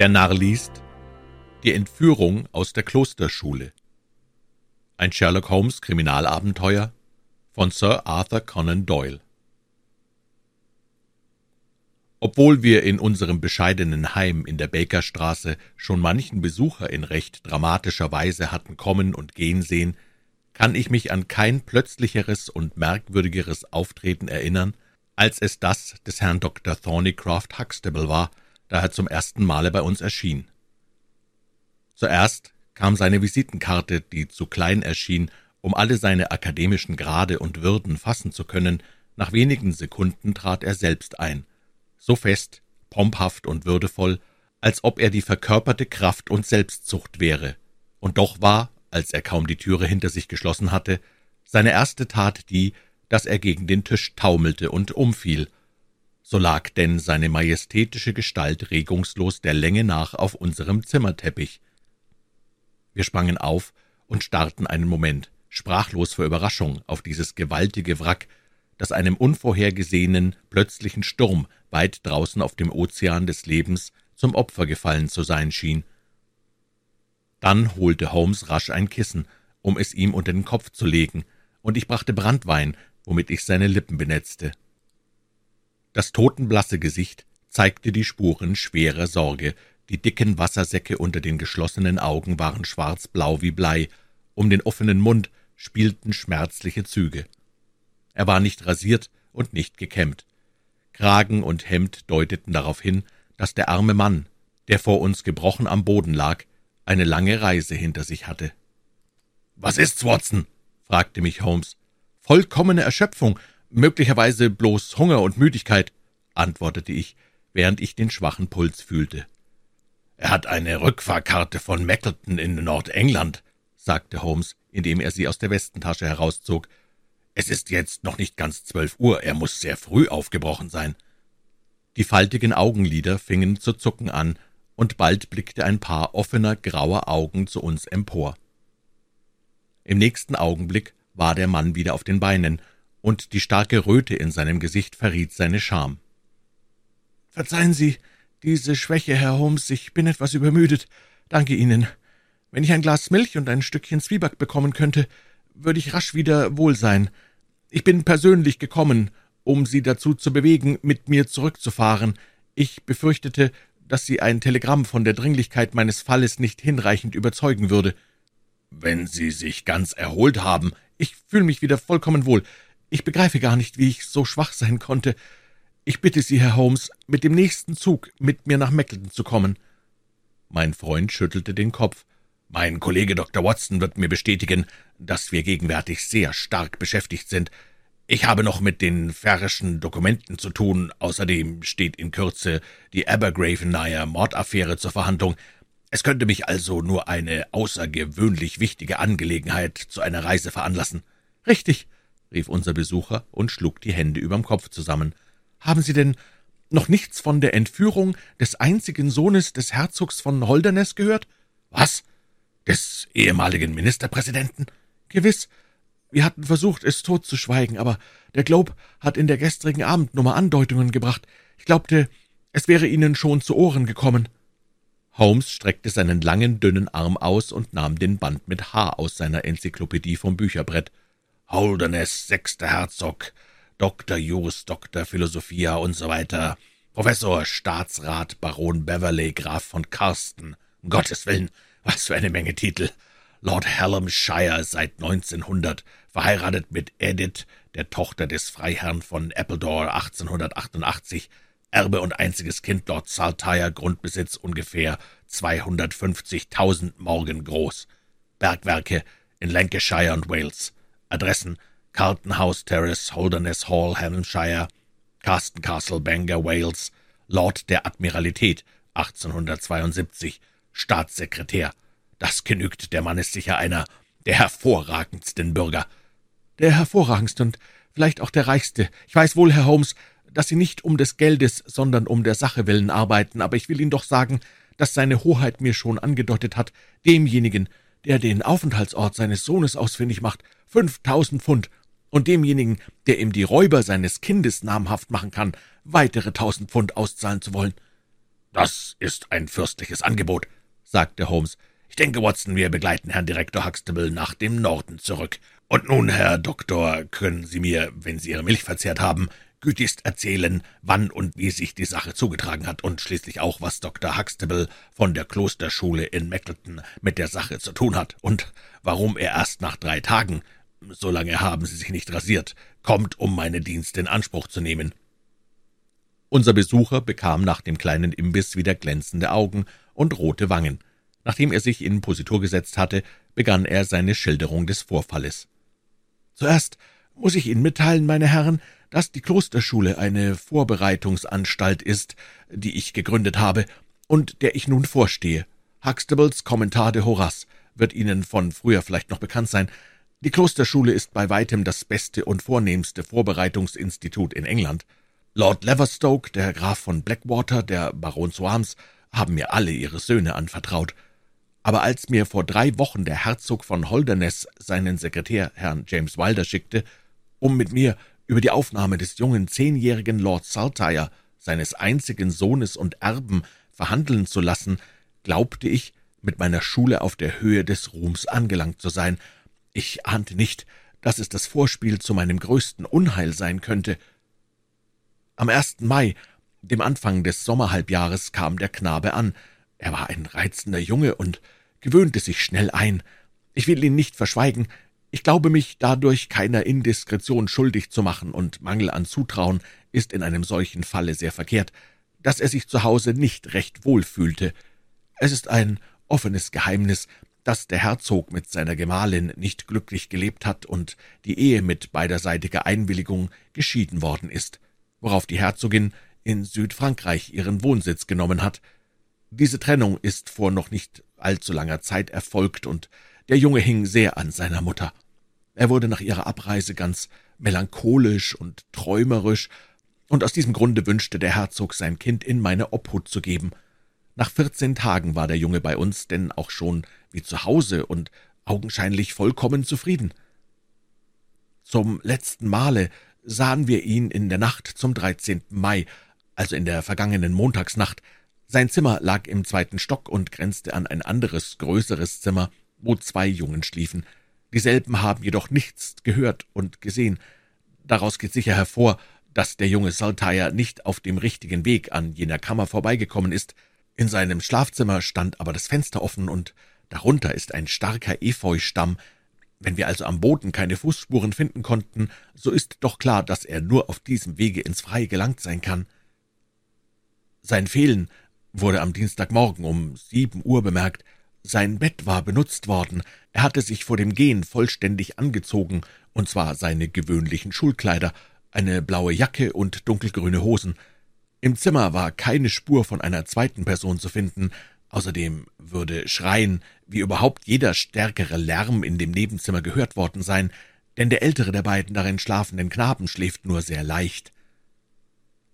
Der Narr liest Die Entführung aus der Klosterschule. Ein Sherlock Holmes Kriminalabenteuer von Sir Arthur Conan Doyle. Obwohl wir in unserem bescheidenen Heim in der Bakerstraße schon manchen Besucher in recht dramatischer Weise hatten kommen und gehen sehen, kann ich mich an kein plötzlicheres und merkwürdigeres Auftreten erinnern, als es das des Herrn Dr. Thornycroft Huxtable war, da er zum ersten Male bei uns erschien. Zuerst kam seine Visitenkarte, die zu klein erschien, um alle seine akademischen Grade und Würden fassen zu können, nach wenigen Sekunden trat er selbst ein, so fest, pomphaft und würdevoll, als ob er die verkörperte Kraft und Selbstzucht wäre, und doch war, als er kaum die Türe hinter sich geschlossen hatte, seine erste Tat die, dass er gegen den Tisch taumelte und umfiel, so lag denn seine majestätische Gestalt regungslos der Länge nach auf unserem Zimmerteppich. Wir sprangen auf und starrten einen Moment, sprachlos vor Überraschung, auf dieses gewaltige Wrack, das einem unvorhergesehenen, plötzlichen Sturm weit draußen auf dem Ozean des Lebens zum Opfer gefallen zu sein schien. Dann holte Holmes rasch ein Kissen, um es ihm unter den Kopf zu legen, und ich brachte Brandwein, womit ich seine Lippen benetzte. Das totenblasse Gesicht zeigte die Spuren schwerer Sorge, die dicken Wassersäcke unter den geschlossenen Augen waren schwarzblau wie Blei, um den offenen Mund spielten schmerzliche Züge. Er war nicht rasiert und nicht gekämmt. Kragen und Hemd deuteten darauf hin, dass der arme Mann, der vor uns gebrochen am Boden lag, eine lange Reise hinter sich hatte. »Was ist's, Watson?« fragte mich Holmes. »Vollkommene Erschöpfung, möglicherweise bloß Hunger und Müdigkeit«, antwortete ich, während ich den schwachen Puls fühlte. »Er hat eine Rückfahrkarte von Mackleton in Nordengland«, sagte Holmes, indem er sie aus der Westentasche herauszog. »Es ist jetzt noch nicht ganz zwölf Uhr, er muss sehr früh aufgebrochen sein.« Die faltigen Augenlider fingen zu zucken an, und bald blickte ein Paar offener, grauer Augen zu uns empor. Im nächsten Augenblick war der Mann wieder auf den Beinen, und die starke Röte in seinem Gesicht verriet seine Scham. »Verzeihen Sie diese Schwäche, Herr Holmes, ich bin etwas übermüdet. Danke Ihnen. Wenn ich ein Glas Milch und ein Stückchen Zwieback bekommen könnte, würde ich rasch wieder wohl sein. Ich bin persönlich gekommen, um Sie dazu zu bewegen, mit mir zurückzufahren. Ich befürchtete, dass Sie ein Telegramm von der Dringlichkeit meines Falles nicht hinreichend überzeugen würde. Wenn Sie sich ganz erholt haben, ich fühle mich wieder vollkommen wohl. Ich begreife gar nicht, wie ich so schwach sein konnte. Ich bitte Sie, Herr Holmes, mit dem nächsten Zug mit mir nach Mackleton zu kommen.« Mein Freund schüttelte den Kopf. »Mein Kollege Dr. Watson wird mir bestätigen, dass wir gegenwärtig sehr stark beschäftigt sind. Ich habe noch mit den färrischen Dokumenten zu tun. Außerdem steht in Kürze die Abergravenire Mordaffäre zur Verhandlung. Es könnte mich also nur eine außergewöhnlich wichtige Angelegenheit zu einer Reise veranlassen.« »Richtig«, rief unser Besucher und schlug die Hände überm Kopf zusammen. »Haben Sie denn noch nichts von der Entführung des einzigen Sohnes des Herzogs von Holderness gehört?« »Was? Des ehemaligen Ministerpräsidenten?« »Gewiss. Wir hatten versucht, es totzuschweigen, aber der Globe hat in der gestrigen Abendnummer Andeutungen gebracht. Ich glaubte, es wäre Ihnen schon zu Ohren gekommen.« Holmes streckte seinen langen, dünnen Arm aus und nahm den Band mit H aus seiner Enzyklopädie vom Bücherbrett. Holderness, sechster Herzog, Dr. Jus, Dr. Philosophia und so weiter, Professor, Staatsrat, Baron Beverley, Graf von Karsten. Um Gottes Willen, was für eine Menge Titel. Lord Hallamshire seit 1900, verheiratet mit Edith, der Tochter des Freiherrn von Appledore 1888, Erbe und einziges Kind Lord Saltire, Grundbesitz ungefähr 250.000 Morgen groß. Bergwerke in Lancashire und Wales. Adressen Carlton House Terrace, Holderness Hall, Hampshire, Carsten Castle, Bangor, Wales, Lord der Admiralität, 1872, Staatssekretär. Das genügt, der Mann ist sicher einer der hervorragendsten Bürger. Der hervorragendste und vielleicht auch der reichste. Ich weiß wohl, Herr Holmes, dass Sie nicht um des Geldes, sondern um der Sache willen arbeiten, aber ich will Ihnen doch sagen, dass seine Hoheit mir schon angedeutet hat, demjenigen, der den Aufenthaltsort seines Sohnes ausfindig macht, fünftausend Pfund, und demjenigen, der ihm die Räuber seines Kindes namhaft machen kann, weitere tausend Pfund auszahlen zu wollen. Das ist ein fürstliches Angebot, sagte Holmes. Ich denke, Watson, wir begleiten Herrn Direktor Huxtable nach dem Norden zurück. Und nun, Herr Doktor, können Sie mir, wenn Sie Ihre Milch verzehrt haben, gütigst erzählen, wann und wie sich die Sache zugetragen hat und schließlich auch, was Dr. Huxtable von der Klosterschule in Meckleton mit der Sache zu tun hat und warum er erst nach drei Tagen, so lange haben Sie sich nicht rasiert, kommt, um meine Dienste in Anspruch zu nehmen. Unser Besucher bekam nach dem kleinen Imbiss wieder glänzende Augen und rote Wangen. Nachdem er sich in Positur gesetzt hatte, begann er seine Schilderung des Vorfalles. Zuerst muss ich Ihnen mitteilen, meine Herren, dass die Klosterschule eine Vorbereitungsanstalt ist, die ich gegründet habe und der ich nun vorstehe. Huxtables Kommentar de Horace wird Ihnen von früher vielleicht noch bekannt sein. Die Klosterschule ist bei weitem das beste und vornehmste Vorbereitungsinstitut in England. Lord Leverstoke, der Graf von Blackwater, der Baron Soames, haben mir alle ihre Söhne anvertraut. Aber als mir vor drei Wochen der Herzog von Holderness seinen Sekretär, Herrn James Wilder, schickte, um mit mir über die Aufnahme des jungen zehnjährigen Lord Saltire, seines einzigen Sohnes und Erben, verhandeln zu lassen, glaubte ich, mit meiner Schule auf der Höhe des Ruhms angelangt zu sein. Ich ahnte nicht, dass es das Vorspiel zu meinem größten Unheil sein könnte. Am ersten Mai, dem Anfang des Sommerhalbjahres, kam der Knabe an. Er war ein reizender Junge und gewöhnte sich schnell ein. Ich will ihn nicht verschweigen, ich glaube mich dadurch keiner Indiskretion schuldig zu machen, und Mangel an Zutrauen ist in einem solchen Falle sehr verkehrt, dass er sich zu Hause nicht recht wohl fühlte. Es ist ein offenes Geheimnis, dass der Herzog mit seiner Gemahlin nicht glücklich gelebt hat und die Ehe mit beiderseitiger Einwilligung geschieden worden ist worauf die Herzogin in Südfrankreich ihren Wohnsitz genommen hat. Diese Trennung ist vor noch nicht allzu langer Zeit erfolgt, und der Junge hing sehr an seiner Mutter. Er wurde nach ihrer Abreise ganz melancholisch und träumerisch, und aus diesem Grunde wünschte der Herzog, sein Kind in meine Obhut zu geben. Nach vierzehn Tagen war der Junge bei uns, denn auch schon wie zu Hause und augenscheinlich vollkommen zufrieden. Zum letzten Male sahen wir ihn in der Nacht zum 13. Mai, also in der vergangenen Montagsnacht. Sein Zimmer lag im zweiten Stock und grenzte an ein anderes, größeres Zimmer, wo zwei Jungen schliefen. Dieselben haben jedoch nichts gehört und gesehen. Daraus geht sicher hervor, dass der junge Saltire nicht auf dem richtigen Weg an jener Kammer vorbeigekommen ist. In seinem Schlafzimmer stand aber das Fenster offen, und darunter ist ein starker Efeustamm, wenn wir also am Boden keine Fußspuren finden konnten, so ist doch klar, dass er nur auf diesem Wege ins Freie gelangt sein kann. Sein Fehlen wurde am Dienstagmorgen um sieben Uhr bemerkt. Sein Bett war benutzt worden. Er hatte sich vor dem Gehen vollständig angezogen, und zwar seine gewöhnlichen Schulkleider, eine blaue Jacke und dunkelgrüne Hosen. Im Zimmer war keine Spur von einer zweiten Person zu finden, Außerdem würde Schreien wie überhaupt jeder stärkere Lärm in dem Nebenzimmer gehört worden sein, denn der ältere der beiden darin schlafenden Knaben schläft nur sehr leicht.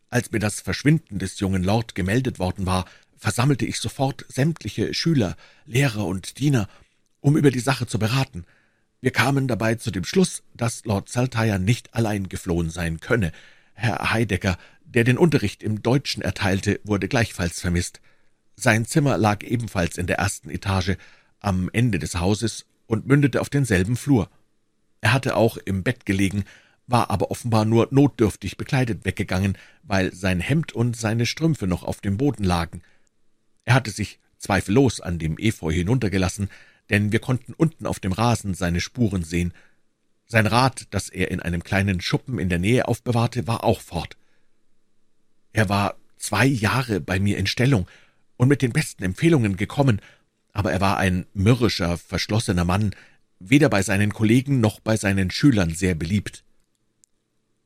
Als mir das Verschwinden des jungen Lord gemeldet worden war, versammelte ich sofort sämtliche Schüler, Lehrer und Diener, um über die Sache zu beraten. Wir kamen dabei zu dem Schluss, dass Lord Saltire nicht allein geflohen sein könne. Herr Heidecker, der den Unterricht im Deutschen erteilte, wurde gleichfalls vermisst. Sein Zimmer lag ebenfalls in der ersten Etage am Ende des Hauses und mündete auf denselben Flur. Er hatte auch im Bett gelegen, war aber offenbar nur notdürftig bekleidet weggegangen, weil sein Hemd und seine Strümpfe noch auf dem Boden lagen. Er hatte sich zweifellos an dem Efeu hinuntergelassen, denn wir konnten unten auf dem Rasen seine Spuren sehen. Sein Rad, das er in einem kleinen Schuppen in der Nähe aufbewahrte, war auch fort. Er war zwei Jahre bei mir in Stellung und mit den besten Empfehlungen gekommen, aber er war ein mürrischer, verschlossener Mann, weder bei seinen Kollegen noch bei seinen Schülern sehr beliebt.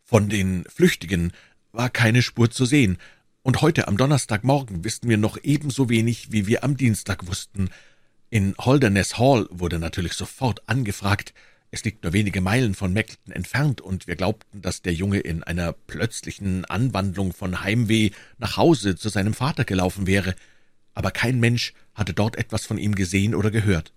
Von den Flüchtigen war keine Spur zu sehen, und heute am Donnerstagmorgen wissen wir noch ebenso wenig, wie wir am Dienstag wussten. In Holderness Hall wurde natürlich sofort angefragt, es liegt nur wenige Meilen von Meckleton entfernt, und wir glaubten, dass der Junge in einer plötzlichen Anwandlung von Heimweh nach Hause zu seinem Vater gelaufen wäre aber kein Mensch hatte dort etwas von ihm gesehen oder gehört.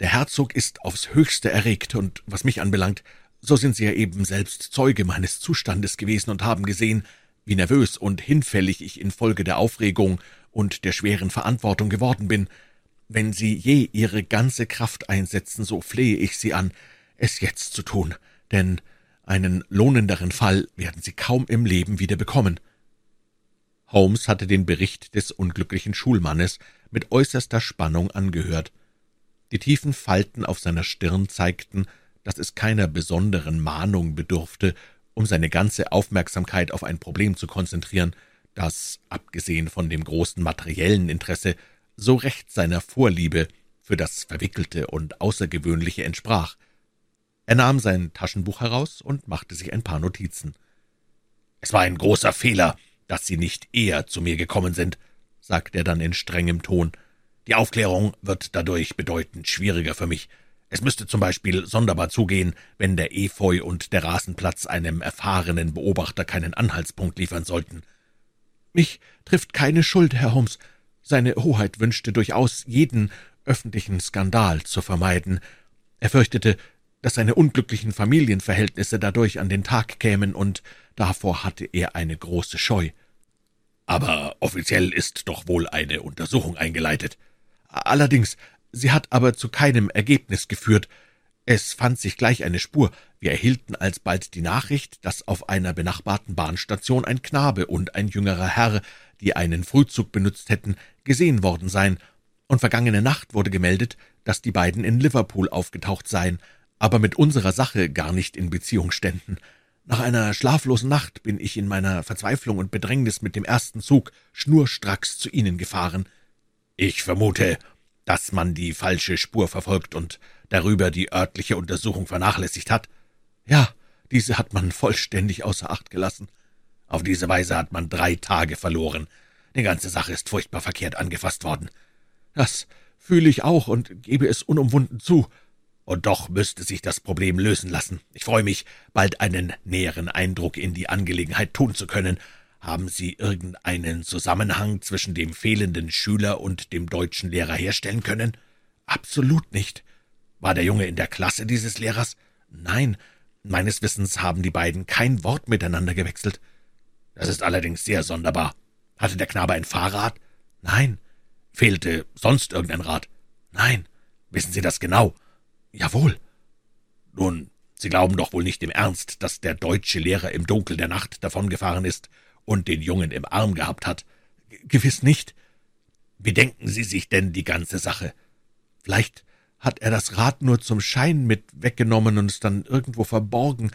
Der Herzog ist aufs höchste erregt, und was mich anbelangt, so sind Sie ja eben selbst Zeuge meines Zustandes gewesen und haben gesehen, wie nervös und hinfällig ich infolge der Aufregung und der schweren Verantwortung geworden bin. Wenn Sie je Ihre ganze Kraft einsetzen, so flehe ich Sie an, es jetzt zu tun, denn einen lohnenderen Fall werden Sie kaum im Leben wieder bekommen. Holmes hatte den Bericht des unglücklichen Schulmannes mit äußerster Spannung angehört. Die tiefen Falten auf seiner Stirn zeigten, dass es keiner besonderen Mahnung bedurfte, um seine ganze Aufmerksamkeit auf ein Problem zu konzentrieren, das, abgesehen von dem großen materiellen Interesse, so recht seiner Vorliebe für das Verwickelte und Außergewöhnliche entsprach. Er nahm sein Taschenbuch heraus und machte sich ein paar Notizen. »Es war ein großer Fehler, dass Sie nicht eher zu mir gekommen sind«, sagte er dann in strengem Ton. »Die Aufklärung wird dadurch bedeutend schwieriger für mich. Es müsste zum Beispiel sonderbar zugehen, wenn der Efeu und der Rasenplatz einem erfahrenen Beobachter keinen Anhaltspunkt liefern sollten.« »Mich trifft keine Schuld, Herr Holmes. Seine Hoheit wünschte durchaus, jeden öffentlichen Skandal zu vermeiden. Er fürchtete, dass seine unglücklichen Familienverhältnisse dadurch an den Tag kämen, und davor hatte er eine große Scheu. Aber offiziell ist doch wohl eine Untersuchung eingeleitet. Allerdings, sie hat aber zu keinem Ergebnis geführt. Es fand sich gleich eine Spur. Wir erhielten alsbald die Nachricht, dass auf einer benachbarten Bahnstation ein Knabe und ein jüngerer Herr, die einen Frühzug benutzt hätten, gesehen worden seien, und vergangene Nacht wurde gemeldet, dass die beiden in Liverpool aufgetaucht seien, aber mit unserer Sache gar nicht in Beziehung ständen. Nach einer schlaflosen Nacht bin ich in meiner Verzweiflung und Bedrängnis mit dem ersten Zug schnurstracks zu Ihnen gefahren. Ich vermute, dass man die falsche Spur verfolgt und darüber die örtliche Untersuchung vernachlässigt hat. Ja, diese hat man vollständig außer Acht gelassen. Auf diese Weise hat man drei Tage verloren. Die ganze Sache ist furchtbar verkehrt angefasst worden. Das fühle ich auch und gebe es unumwunden zu. Und doch müsste sich das Problem lösen lassen. Ich freue mich, bald einen näheren Eindruck in die Angelegenheit tun zu können. Haben Sie irgendeinen Zusammenhang zwischen dem fehlenden Schüler und dem deutschen Lehrer herstellen können? Absolut nicht. War der Junge in der Klasse dieses Lehrers? Nein, meines Wissens haben die beiden kein Wort miteinander gewechselt. Das ist allerdings sehr sonderbar. Hatte der Knabe ein Fahrrad? Nein. Fehlte sonst irgendein Rad? Nein. Wissen Sie das genau? Jawohl. Nun, Sie glauben doch wohl nicht im Ernst, dass der deutsche Lehrer im Dunkel der Nacht davongefahren ist und den Jungen im Arm gehabt hat? Gewiss nicht. Wie denken Sie sich denn die ganze Sache? Vielleicht hat er das Rad nur zum Schein mit weggenommen und es dann irgendwo verborgen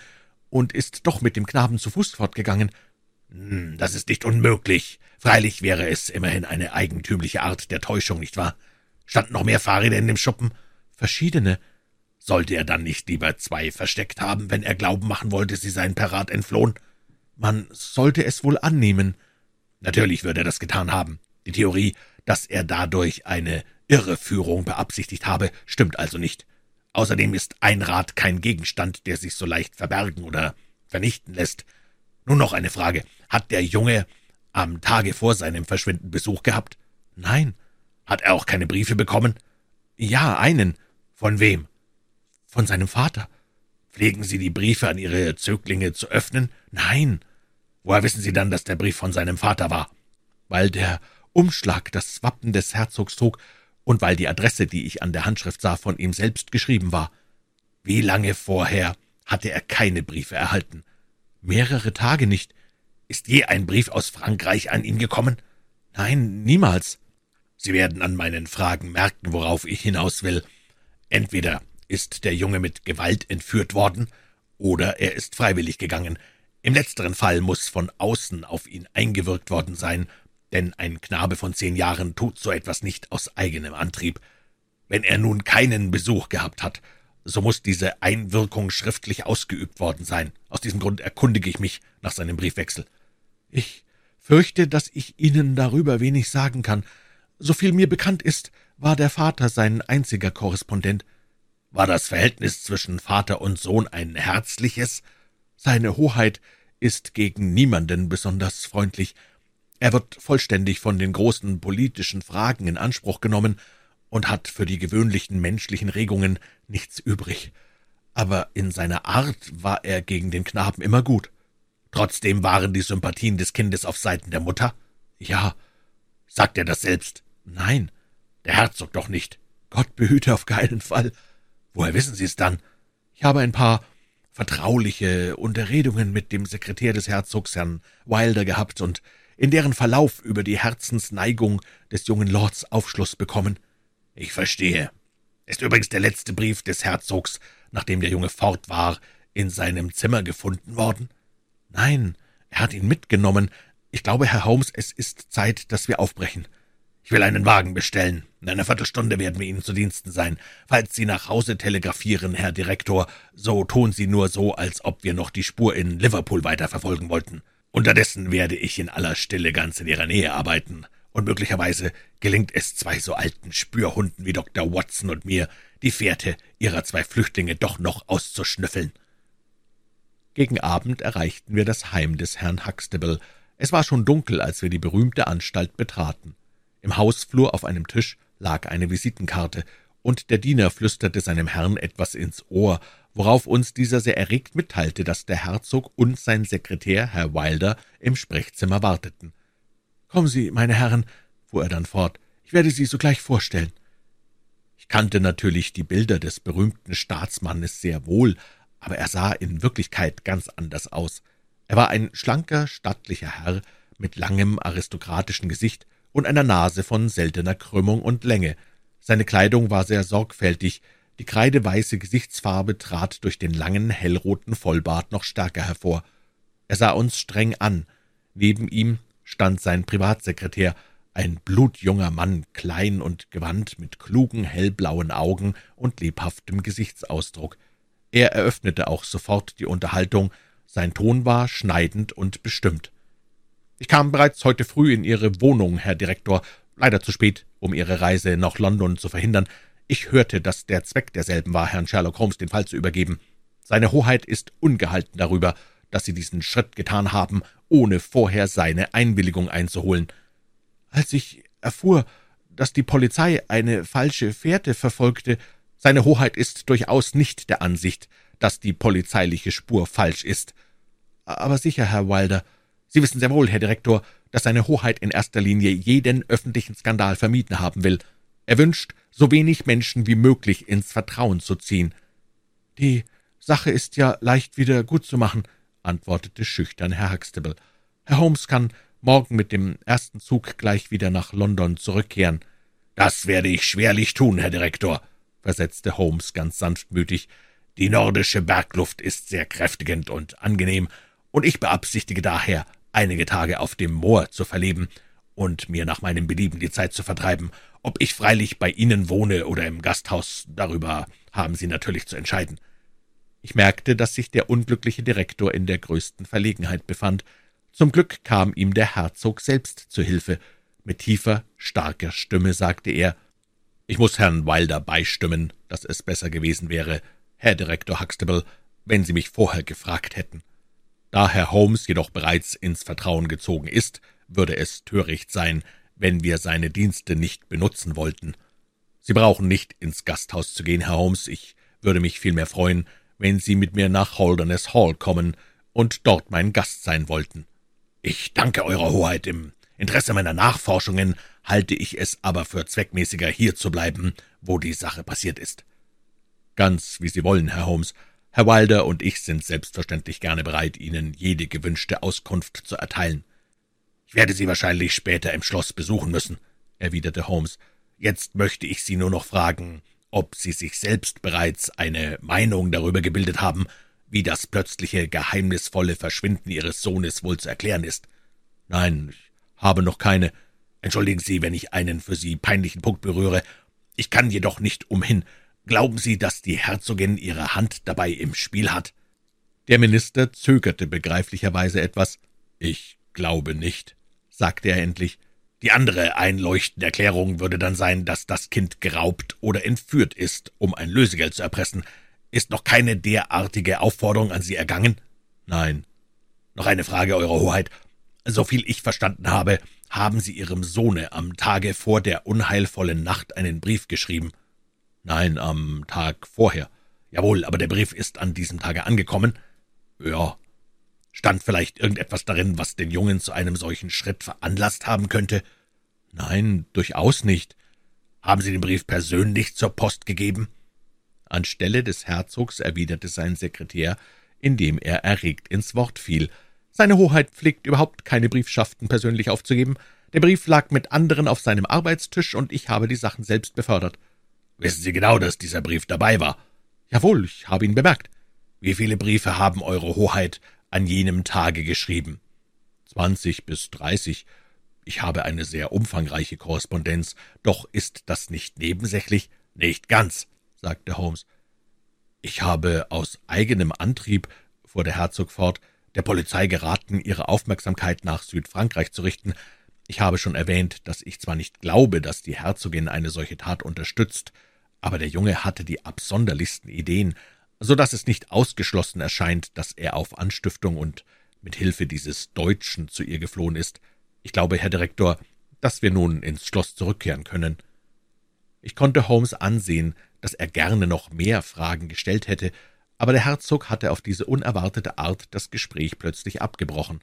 und ist doch mit dem Knaben zu Fuß fortgegangen. Hm, das ist nicht unmöglich. Freilich wäre es immerhin eine eigentümliche Art der Täuschung, nicht wahr? Standen noch mehr Fahrräder in dem Schuppen? Verschiedene. Sollte er dann nicht lieber zwei versteckt haben, wenn er glauben machen wollte, sie seien per Rad entflohen? Man sollte es wohl annehmen. Natürlich würde er das getan haben. Die Theorie, dass er dadurch eine Irreführung beabsichtigt habe, stimmt also nicht. Außerdem ist ein Rad kein Gegenstand, der sich so leicht verbergen oder vernichten lässt. Nun noch eine Frage. Hat der Junge am Tage vor seinem Verschwinden Besuch gehabt? Nein. Hat er auch keine Briefe bekommen? Ja, einen. Von wem? Von seinem Vater. Pflegen Sie die Briefe an Ihre Zöglinge zu öffnen? Nein. Woher wissen Sie dann, dass der Brief von seinem Vater war? Weil der Umschlag das Wappen des Herzogs trug und weil die Adresse, die ich an der Handschrift sah, von ihm selbst geschrieben war. Wie lange vorher hatte er keine Briefe erhalten? Mehrere Tage nicht. Ist je ein Brief aus Frankreich an ihn gekommen? Nein, niemals. Sie werden an meinen Fragen merken, worauf ich hinaus will. Entweder ist der Junge mit Gewalt entführt worden, oder er ist freiwillig gegangen. Im letzteren Fall muss von außen auf ihn eingewirkt worden sein, denn ein Knabe von zehn Jahren tut so etwas nicht aus eigenem Antrieb. Wenn er nun keinen Besuch gehabt hat, so muss diese Einwirkung schriftlich ausgeübt worden sein. Aus diesem Grund erkundige ich mich nach seinem Briefwechsel. Ich fürchte, dass ich Ihnen darüber wenig sagen kann. Soviel mir bekannt ist, war der Vater sein einziger Korrespondent. War das Verhältnis zwischen Vater und Sohn ein herzliches? Seine Hoheit ist gegen niemanden besonders freundlich. Er wird vollständig von den großen politischen Fragen in Anspruch genommen und hat für die gewöhnlichen menschlichen Regungen nichts übrig. Aber in seiner Art war er gegen den Knaben immer gut. Trotzdem waren die Sympathien des Kindes auf Seiten der Mutter? Ja. Sagt er das selbst? Nein. Der Herzog doch nicht. Gott behüte auf keinen Fall. Woher wissen Sie es dann? Ich habe ein paar vertrauliche Unterredungen mit dem Sekretär des Herzogs, Herrn Wilder, gehabt und in deren Verlauf über die Herzensneigung des jungen Lords Aufschluss bekommen. Ich verstehe. Ist übrigens der letzte Brief des Herzogs, nachdem der Junge fort war, in seinem Zimmer gefunden worden? Nein, er hat ihn mitgenommen. Ich glaube, Herr Holmes, es ist Zeit, dass wir aufbrechen. Ich will einen Wagen bestellen. In einer Viertelstunde werden wir Ihnen zu Diensten sein. Falls Sie nach Hause telegrafieren, Herr Direktor, so tun Sie nur so, als ob wir noch die Spur in Liverpool weiterverfolgen wollten. Unterdessen werde ich in aller Stille ganz in Ihrer Nähe arbeiten, und möglicherweise gelingt es zwei so alten Spürhunden wie Dr. Watson und mir, die Fährte Ihrer zwei Flüchtlinge doch noch auszuschnüffeln. Gegen Abend erreichten wir das Heim des Herrn Huxtable. Es war schon dunkel, als wir die berühmte Anstalt betraten. Im Hausflur auf einem Tisch lag eine Visitenkarte, und der Diener flüsterte seinem Herrn etwas ins Ohr, worauf uns dieser sehr erregt mitteilte, dass der Herzog und sein Sekretär, Herr Wilder, im Sprechzimmer warteten. »Kommen Sie, meine Herren«, fuhr er dann fort, »ich werde Sie sogleich vorstellen.« Ich kannte natürlich die Bilder des berühmten Staatsmannes sehr wohl, aber er sah in Wirklichkeit ganz anders aus. Er war ein schlanker, stattlicher Herr mit langem aristokratischen Gesicht und einer Nase von seltener Krümmung und Länge. Seine Kleidung war sehr sorgfältig, die kreideweiße Gesichtsfarbe trat durch den langen, hellroten Vollbart noch stärker hervor. Er sah uns streng an. Neben ihm stand sein Privatsekretär, ein blutjunger Mann, klein und gewandt, mit klugen, hellblauen Augen und lebhaftem Gesichtsausdruck. Er eröffnete auch sofort die Unterhaltung, sein Ton war schneidend und bestimmt. Ich kam bereits heute früh in Ihre Wohnung, Herr Direktor, leider zu spät, um Ihre Reise nach London zu verhindern. Ich hörte, dass der Zweck derselben war, Herrn Sherlock Holmes den Fall zu übergeben. Seine Hoheit ist ungehalten darüber, dass Sie diesen Schritt getan haben, ohne vorher seine Einwilligung einzuholen. Als ich erfuhr, dass die Polizei eine falsche Fährte verfolgte, seine Hoheit ist durchaus nicht der Ansicht, dass die polizeiliche Spur falsch ist. Aber sicher, Herr Wilder, Sie wissen sehr wohl, Herr Direktor, dass seine Hoheit in erster Linie jeden öffentlichen Skandal vermieden haben will. Er wünscht, so wenig Menschen wie möglich ins Vertrauen zu ziehen. Die Sache ist ja leicht wieder gut zu machen, antwortete schüchtern Herr Huxtable. Herr Holmes kann morgen mit dem ersten Zug gleich wieder nach London zurückkehren. Das werde ich schwerlich tun, Herr Direktor, versetzte Holmes ganz sanftmütig. Die nordische Bergluft ist sehr kräftigend und angenehm, und ich beabsichtige daher, einige Tage auf dem Moor zu verleben und mir nach meinem Belieben die Zeit zu vertreiben. Ob ich freilich bei Ihnen wohne oder im Gasthaus, darüber haben Sie natürlich zu entscheiden. Ich merkte, dass sich der unglückliche Direktor in der größten Verlegenheit befand. Zum Glück kam ihm der Herzog selbst zu Hilfe. Mit tiefer, starker Stimme sagte er, »Ich muss Herrn Wilder beistimmen, dass es besser gewesen wäre, Herr Direktor Huxtable, wenn Sie mich vorher gefragt hätten. Da Herr Holmes jedoch bereits ins Vertrauen gezogen ist, würde es töricht sein, wenn wir seine Dienste nicht benutzen wollten. Sie brauchen nicht ins Gasthaus zu gehen, Herr Holmes, ich würde mich vielmehr freuen, wenn Sie mit mir nach Holderness Hall kommen und dort mein Gast sein wollten. Ich danke Eurer Hoheit. Im Interesse meiner Nachforschungen halte ich es aber für zweckmäßiger, hier zu bleiben, wo die Sache passiert ist. Ganz wie Sie wollen, Herr Holmes. Herr Wilder und ich sind selbstverständlich gerne bereit, Ihnen jede gewünschte Auskunft zu erteilen. Ich werde Sie wahrscheinlich später im Schloss besuchen müssen, erwiderte Holmes. Jetzt möchte ich Sie nur noch fragen, ob Sie sich selbst bereits eine Meinung darüber gebildet haben, wie das plötzliche, geheimnisvolle Verschwinden Ihres Sohnes wohl zu erklären ist. Nein, ich habe noch keine. Entschuldigen Sie, wenn ich einen für Sie peinlichen Punkt berühre. Ich kann jedoch nicht umhin, Glauben Sie, dass die Herzogin ihre Hand dabei im Spiel hat? Der Minister zögerte begreiflicherweise etwas. Ich glaube nicht, sagte er endlich. Die andere einleuchtende Erklärung würde dann sein, dass das Kind geraubt oder entführt ist, um ein Lösegeld zu erpressen. Ist noch keine derartige Aufforderung an Sie ergangen? Nein. Noch eine Frage, Eure Hoheit. Soviel ich verstanden habe, haben Sie Ihrem Sohne am Tage vor der unheilvollen Nacht einen Brief geschrieben. Nein, am Tag vorher. Jawohl, aber der Brief ist an diesem Tage angekommen. Ja. Stand vielleicht irgendetwas darin, was den Jungen zu einem solchen Schritt veranlasst haben könnte? Nein, durchaus nicht. Haben Sie den Brief persönlich zur Post gegeben? Anstelle des Herzogs erwiderte sein Sekretär, indem er erregt ins Wort fiel. Seine Hoheit pflegt überhaupt keine Briefschaften persönlich aufzugeben. Der Brief lag mit anderen auf seinem Arbeitstisch, und ich habe die Sachen selbst befördert. Wissen Sie genau, dass dieser Brief dabei war? Jawohl, ich habe ihn bemerkt. Wie viele Briefe haben Eure Hoheit an jenem Tage geschrieben? Zwanzig bis dreißig. Ich habe eine sehr umfangreiche Korrespondenz. Doch ist das nicht nebensächlich? Nicht ganz, sagte Holmes. Ich habe aus eigenem Antrieb, fuhr der Herzog fort, der Polizei geraten, ihre Aufmerksamkeit nach Südfrankreich zu richten. Ich habe schon erwähnt, dass ich zwar nicht glaube, dass die Herzogin eine solche Tat unterstützt, aber der Junge hatte die absonderlichsten Ideen, so dass es nicht ausgeschlossen erscheint, dass er auf Anstiftung und mit Hilfe dieses Deutschen zu ihr geflohen ist. Ich glaube, Herr Direktor, dass wir nun ins Schloss zurückkehren können. Ich konnte Holmes ansehen, dass er gerne noch mehr Fragen gestellt hätte, aber der Herzog hatte auf diese unerwartete Art das Gespräch plötzlich abgebrochen.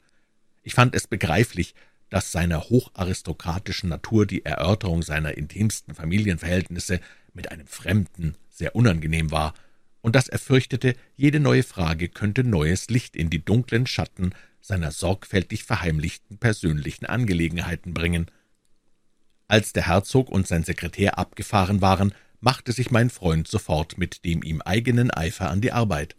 Ich fand es begreiflich, dass seiner hocharistokratischen Natur die Erörterung seiner intimsten Familienverhältnisse mit einem Fremden sehr unangenehm war, und dass er fürchtete, jede neue Frage könnte neues Licht in die dunklen Schatten seiner sorgfältig verheimlichten persönlichen Angelegenheiten bringen. Als der Herzog und sein Sekretär abgefahren waren, machte sich mein Freund sofort mit dem ihm eigenen Eifer an die Arbeit.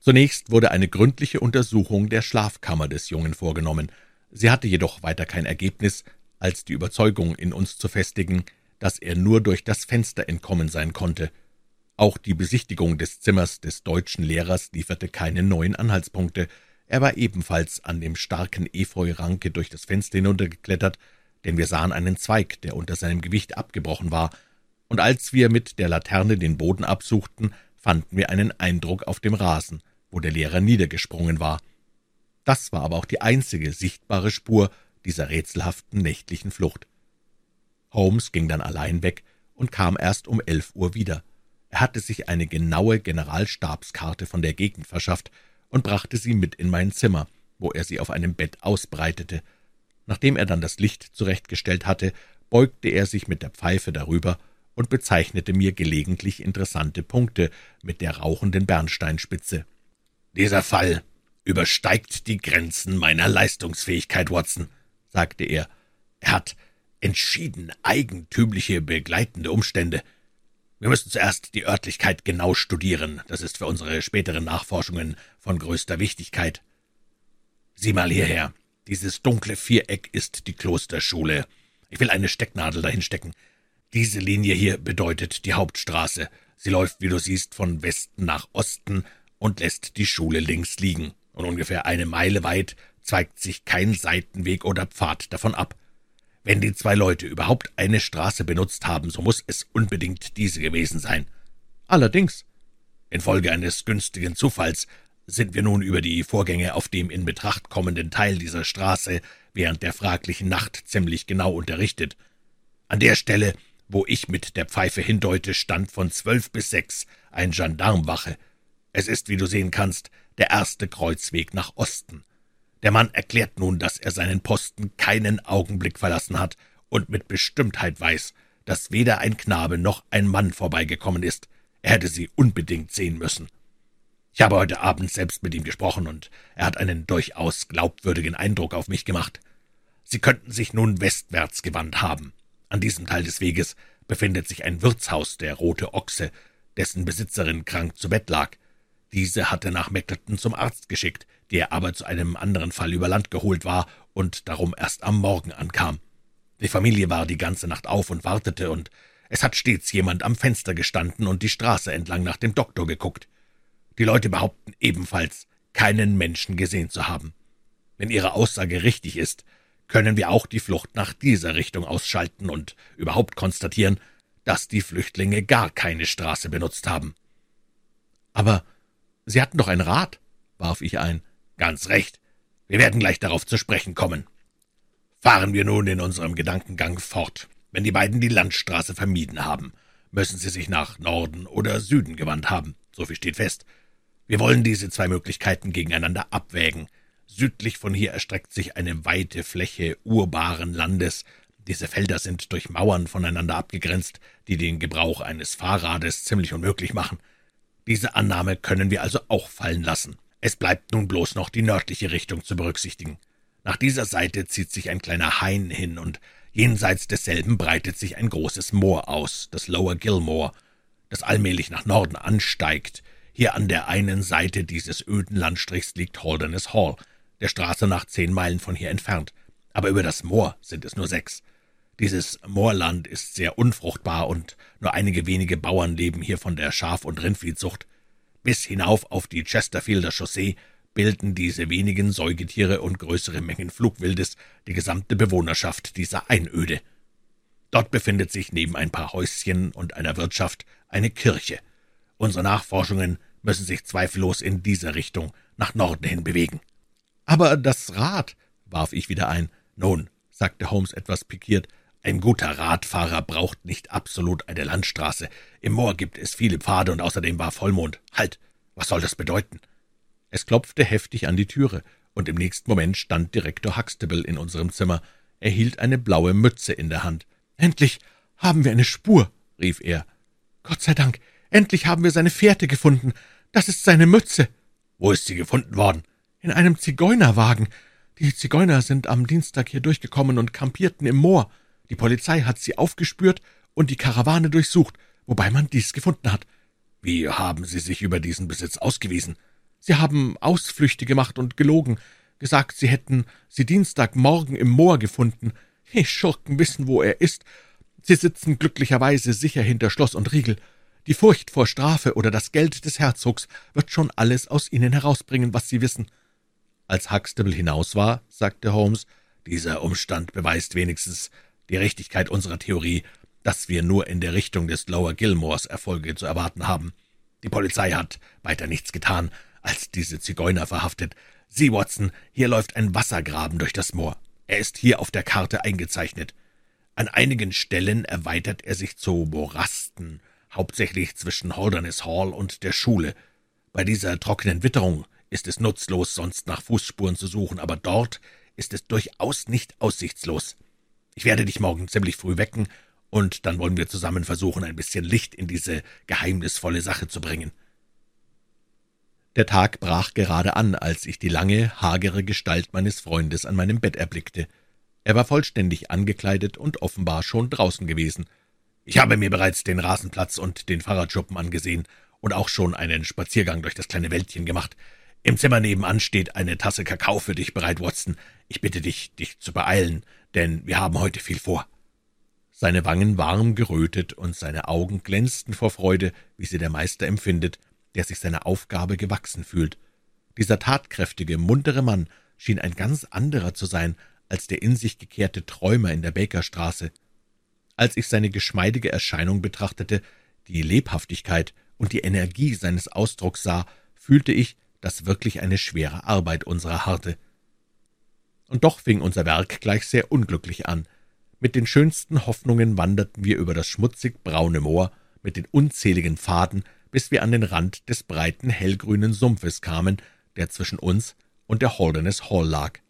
Zunächst wurde eine gründliche Untersuchung der Schlafkammer des Jungen vorgenommen. Sie hatte jedoch weiter kein Ergebnis, als die Überzeugung in uns zu festigen, dass er nur durch das Fenster entkommen sein konnte. Auch die Besichtigung des Zimmers des deutschen Lehrers lieferte keine neuen Anhaltspunkte. Er war ebenfalls an dem starken Efeuranke durch das Fenster hinuntergeklettert, denn wir sahen einen Zweig, der unter seinem Gewicht abgebrochen war, und als wir mit der Laterne den Boden absuchten, fanden wir einen Eindruck auf dem Rasen, wo der Lehrer niedergesprungen war. Das war aber auch die einzige sichtbare Spur dieser rätselhaften nächtlichen Flucht. Holmes ging dann allein weg und kam erst um elf Uhr wieder. Er hatte sich eine genaue Generalstabskarte von der Gegend verschafft und brachte sie mit in mein Zimmer, wo er sie auf einem Bett ausbreitete. Nachdem er dann das Licht zurechtgestellt hatte, beugte er sich mit der Pfeife darüber und bezeichnete mir gelegentlich interessante Punkte mit der rauchenden Bernsteinspitze. »Dieser Fall übersteigt die Grenzen meiner Leistungsfähigkeit, Watson«, sagte er. »Er hat entschieden eigentümliche begleitende Umstände. Wir müssen zuerst die Örtlichkeit genau studieren. Das ist für unsere späteren Nachforschungen von größter Wichtigkeit. Sieh mal hierher. Dieses dunkle Viereck ist die Klosterschule. Ich will eine Stecknadel dahin stecken. Diese Linie hier bedeutet die Hauptstraße. Sie läuft, wie du siehst, von Westen nach Osten und lässt die Schule links liegen. Und ungefähr eine Meile weit zweigt sich kein Seitenweg oder Pfad davon ab. Wenn die zwei Leute überhaupt eine Straße benutzt haben, so muss es unbedingt diese gewesen sein. Allerdings, infolge eines günstigen Zufalls sind wir nun über die Vorgänge auf dem in Betracht kommenden Teil dieser Straße während der fraglichen Nacht ziemlich genau unterrichtet. An der Stelle, wo ich mit der Pfeife hindeute, stand von zwölf bis sechs ein Gendarmwache. Es ist, wie du sehen kannst, der erste Kreuzweg nach Osten. Der Mann erklärt nun, dass er seinen Posten keinen Augenblick verlassen hat und mit Bestimmtheit weiß, dass weder ein Knabe noch ein Mann vorbeigekommen ist. Er hätte sie unbedingt sehen müssen. Ich habe heute Abend selbst mit ihm gesprochen, und er hat einen durchaus glaubwürdigen Eindruck auf mich gemacht. Sie könnten sich nun westwärts gewandt haben. An diesem Teil des Weges befindet sich ein Wirtshaus, der Rote Ochse, dessen Besitzerin krank zu Bett lag. Diese hatte nach Meckleton zum Arzt geschickt, der aber zu einem anderen Fall über Land geholt war und darum erst am Morgen ankam. Die Familie war die ganze Nacht auf und wartete, und es hat stets jemand am Fenster gestanden und die Straße entlang nach dem Doktor geguckt. Die Leute behaupten ebenfalls, keinen Menschen gesehen zu haben. Wenn ihre Aussage richtig ist, können wir auch die Flucht nach dieser Richtung ausschalten und überhaupt konstatieren, dass die Flüchtlinge gar keine Straße benutzt haben. Aber Sie hatten doch ein Rad, warf ich ein. Ganz recht. Wir werden gleich darauf zu sprechen kommen. Fahren wir nun in unserem Gedankengang fort. Wenn die beiden die Landstraße vermieden haben, müssen sie sich nach Norden oder Süden gewandt haben. So viel steht fest. Wir wollen diese zwei Möglichkeiten gegeneinander abwägen. Südlich von hier erstreckt sich eine weite Fläche urbaren Landes, Diese Felder sind durch Mauern voneinander abgegrenzt, die den Gebrauch eines Fahrrades ziemlich unmöglich machen. Diese Annahme können wir also auch fallen lassen. Es bleibt nun bloß noch die nördliche Richtung zu berücksichtigen. Nach dieser Seite zieht sich ein kleiner Hain hin, und jenseits desselben breitet sich ein großes Moor aus, das Lower Gilmore, das allmählich nach Norden ansteigt. Hier an der einen Seite dieses öden Landstrichs liegt Holderness Hall, der Straße nach zehn Meilen von hier entfernt. Aber über das Moor sind es nur sechs. Dieses Moorland ist sehr unfruchtbar, und nur einige wenige Bauern leben hier von der Schaf- und Rindviehzucht. Bis hinauf auf die Chesterfielder Chaussee bilden diese wenigen Säugetiere und größere Mengen Flugwildes die gesamte Bewohnerschaft dieser Einöde. Dort befindet sich neben ein paar Häuschen und einer Wirtschaft eine Kirche. Unsere Nachforschungen müssen sich zweifellos in dieser Richtung nach Norden hin bewegen. Aber das Rad, warf ich wieder ein. Nun, sagte Holmes etwas pikiert, ein guter Radfahrer braucht nicht absolut eine Landstraße. Im Moor gibt es viele Pfade und außerdem war Vollmond. Halt! Was soll das bedeuten? Es klopfte heftig an die Türe, und im nächsten Moment stand Direktor Huxtable in unserem Zimmer. Er hielt eine blaue Mütze in der Hand. Endlich haben wir eine Spur, rief er. Gott sei Dank, endlich haben wir seine Fährte gefunden. Das ist seine Mütze. Wo ist sie gefunden worden? In einem Zigeunerwagen. Die Zigeuner sind am Dienstag hier durchgekommen und kampierten im Moor. Die Polizei hat sie aufgespürt und die Karawane durchsucht, wobei man dies gefunden hat. Wie haben Sie sich über diesen Besitz ausgewiesen? Sie haben Ausflüchte gemacht und gelogen, gesagt, Sie hätten sie Dienstagmorgen im Moor gefunden. Die Schurken wissen, wo er ist. Sie sitzen glücklicherweise sicher hinter Schloss und Riegel. Die Furcht vor Strafe oder das Geld des Herzogs wird schon alles aus ihnen herausbringen, was sie wissen. Als Huxtable hinaus war, sagte Holmes, dieser Umstand beweist wenigstens die Richtigkeit unserer Theorie, dass wir nur in der Richtung des Lower Gilmores Erfolge zu erwarten haben. Die Polizei hat weiter nichts getan, als diese Zigeuner verhaftet. Sieh, Watson, hier läuft ein Wassergraben durch das Moor. Er ist hier auf der Karte eingezeichnet. An einigen Stellen erweitert er sich zu Morasten, hauptsächlich zwischen Holderness Hall und der Schule. Bei dieser trockenen Witterung ist es nutzlos, sonst nach Fußspuren zu suchen, aber dort ist es durchaus nicht aussichtslos. Ich werde dich morgen ziemlich früh wecken, und dann wollen wir zusammen versuchen, ein bisschen Licht in diese geheimnisvolle Sache zu bringen. Der Tag brach gerade an, als ich die lange, hagere Gestalt meines Freundes an meinem Bett erblickte. Er war vollständig angekleidet und offenbar schon draußen gewesen. Ich habe mir bereits den Rasenplatz und den Fahrradschuppen angesehen und auch schon einen Spaziergang durch das kleine Wäldchen gemacht. Im Zimmer nebenan steht eine Tasse Kakao für dich bereit, Watson. Ich bitte dich, dich zu beeilen, denn wir haben heute viel vor. Seine Wangen warm gerötet und seine Augen glänzten vor Freude, wie sie der Meister empfindet, der sich seiner Aufgabe gewachsen fühlt. Dieser tatkräftige, muntere Mann schien ein ganz anderer zu sein als der in sich gekehrte Träumer in der Bakerstraße. Als ich seine geschmeidige Erscheinung betrachtete, die Lebhaftigkeit und die Energie seines Ausdrucks sah, fühlte ich, dass wirklich eine schwere Arbeit unserer harrte. Und doch fing unser Werk gleich sehr unglücklich an. Mit den schönsten Hoffnungen wanderten wir über das schmutzig braune Moor mit den unzähligen Pfaden, bis wir an den Rand des breiten hellgrünen Sumpfes kamen, der zwischen uns und der Holderness Hall lag.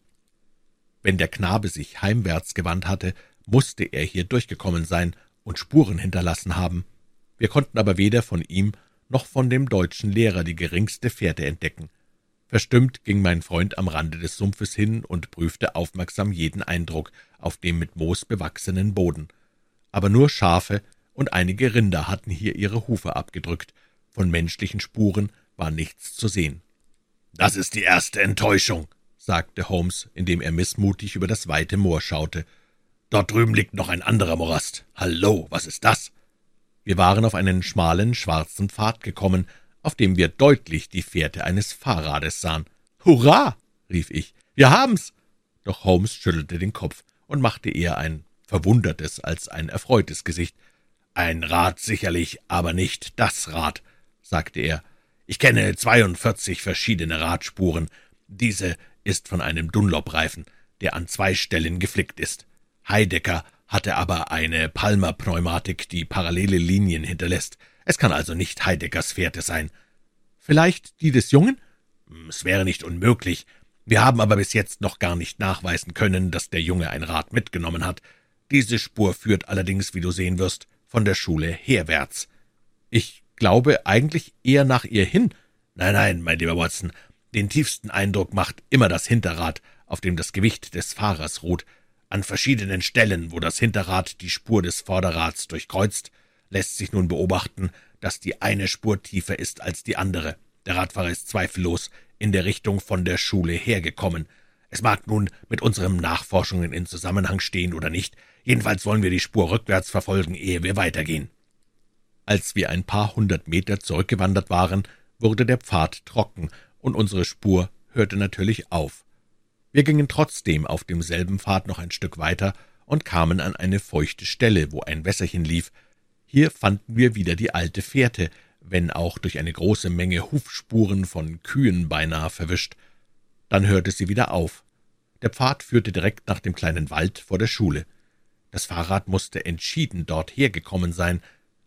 Wenn der Knabe sich heimwärts gewandt hatte, musste er hier durchgekommen sein und Spuren hinterlassen haben. Wir konnten aber weder von ihm noch von dem deutschen Lehrer die geringste Fährte entdecken. Verstimmt ging mein Freund am Rande des Sumpfes hin und prüfte aufmerksam jeden Eindruck auf dem mit Moos bewachsenen Boden. Aber nur Schafe und einige Rinder hatten hier ihre Hufe abgedrückt, von menschlichen Spuren war nichts zu sehen. »Das ist die erste Enttäuschung«, sagte Holmes, indem er missmutig über das weite Moor schaute. »Dort drüben liegt noch ein anderer Morast. Hallo, was ist das?« Wir waren auf einen schmalen, schwarzen Pfad gekommen, auf dem wir deutlich die Fährte eines Fahrrades sahen. »Hurra!« rief ich. »Wir haben's!« Doch Holmes schüttelte den Kopf und machte eher ein verwundertes als ein erfreutes Gesicht. »Ein Rad sicherlich, aber nicht das Rad«, sagte er. »Ich kenne zweiundvierzig verschiedene Radspuren. Diese ist von einem Dunlop-Reifen, der an zwei Stellen geflickt ist. Heidecker hatte aber eine Palmer-Pneumatik, die parallele Linien hinterlässt. Es kann also nicht Heideckers Fährte sein. Vielleicht die des Jungen? Hm, es wäre nicht unmöglich. Wir haben aber bis jetzt noch gar nicht nachweisen können, dass der Junge ein Rad mitgenommen hat. Diese Spur führt allerdings, wie du sehen wirst, von der Schule herwärts. Ich glaube eigentlich eher nach ihr hin. Nein, nein, mein lieber Watson, den tiefsten Eindruck macht immer das Hinterrad, auf dem das Gewicht des Fahrers ruht. An verschiedenen Stellen, wo das Hinterrad die Spur des Vorderrads durchkreuzt, lässt sich nun beobachten, dass die eine Spur tiefer ist als die andere. Der Radfahrer ist zweifellos in der Richtung von der Schule hergekommen. Es mag nun mit unseren Nachforschungen in Zusammenhang stehen oder nicht, jedenfalls wollen wir die Spur rückwärts verfolgen, ehe wir weitergehen. Als wir ein paar hundert Meter zurückgewandert waren, wurde der Pfad trocken, und unsere Spur hörte natürlich auf. Wir gingen trotzdem auf demselben Pfad noch ein Stück weiter und kamen an eine feuchte Stelle, wo ein Wässerchen lief. Hier fanden wir wieder die alte Fährte, wenn auch durch eine große Menge Hufspuren von Kühen beinahe verwischt. Dann hörte sie wieder auf. Der Pfad führte direkt nach dem kleinen Wald vor der Schule. Das Fahrrad musste entschieden dort hergekommen sein.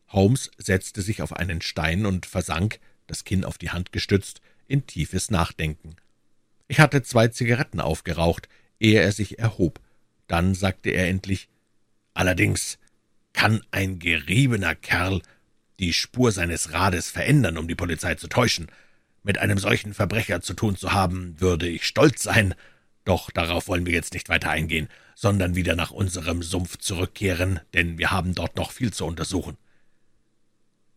Holmes setzte sich auf einen Stein und versank, das Kinn auf die Hand gestützt, in tiefes Nachdenken. Ich hatte zwei Zigaretten aufgeraucht, ehe er sich erhob. Dann sagte er endlich Allerdings kann ein geriebener Kerl die Spur seines Rades verändern, um die Polizei zu täuschen. Mit einem solchen Verbrecher zu tun zu haben, würde ich stolz sein, doch darauf wollen wir jetzt nicht weiter eingehen, sondern wieder nach unserem Sumpf zurückkehren, denn wir haben dort noch viel zu untersuchen.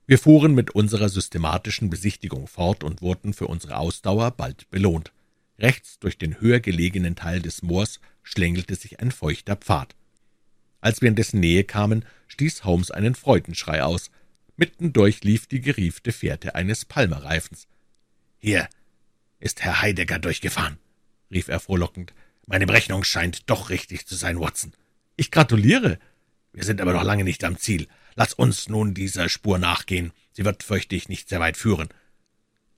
Wir fuhren mit unserer systematischen Besichtigung fort und wurden für unsere Ausdauer bald belohnt. Rechts durch den höher gelegenen Teil des Moors schlängelte sich ein feuchter Pfad. Als wir in dessen Nähe kamen, stieß Holmes einen Freudenschrei aus. Mittendurch lief die geriefte Fährte eines Palmerreifens. »Hier ist Herr Heidegger durchgefahren«, rief er frohlockend. »Meine Berechnung scheint doch richtig zu sein, Watson. Ich gratuliere. Wir sind aber noch lange nicht am Ziel. Lass uns nun dieser Spur nachgehen. Sie wird, fürchte ich, nicht sehr weit führen.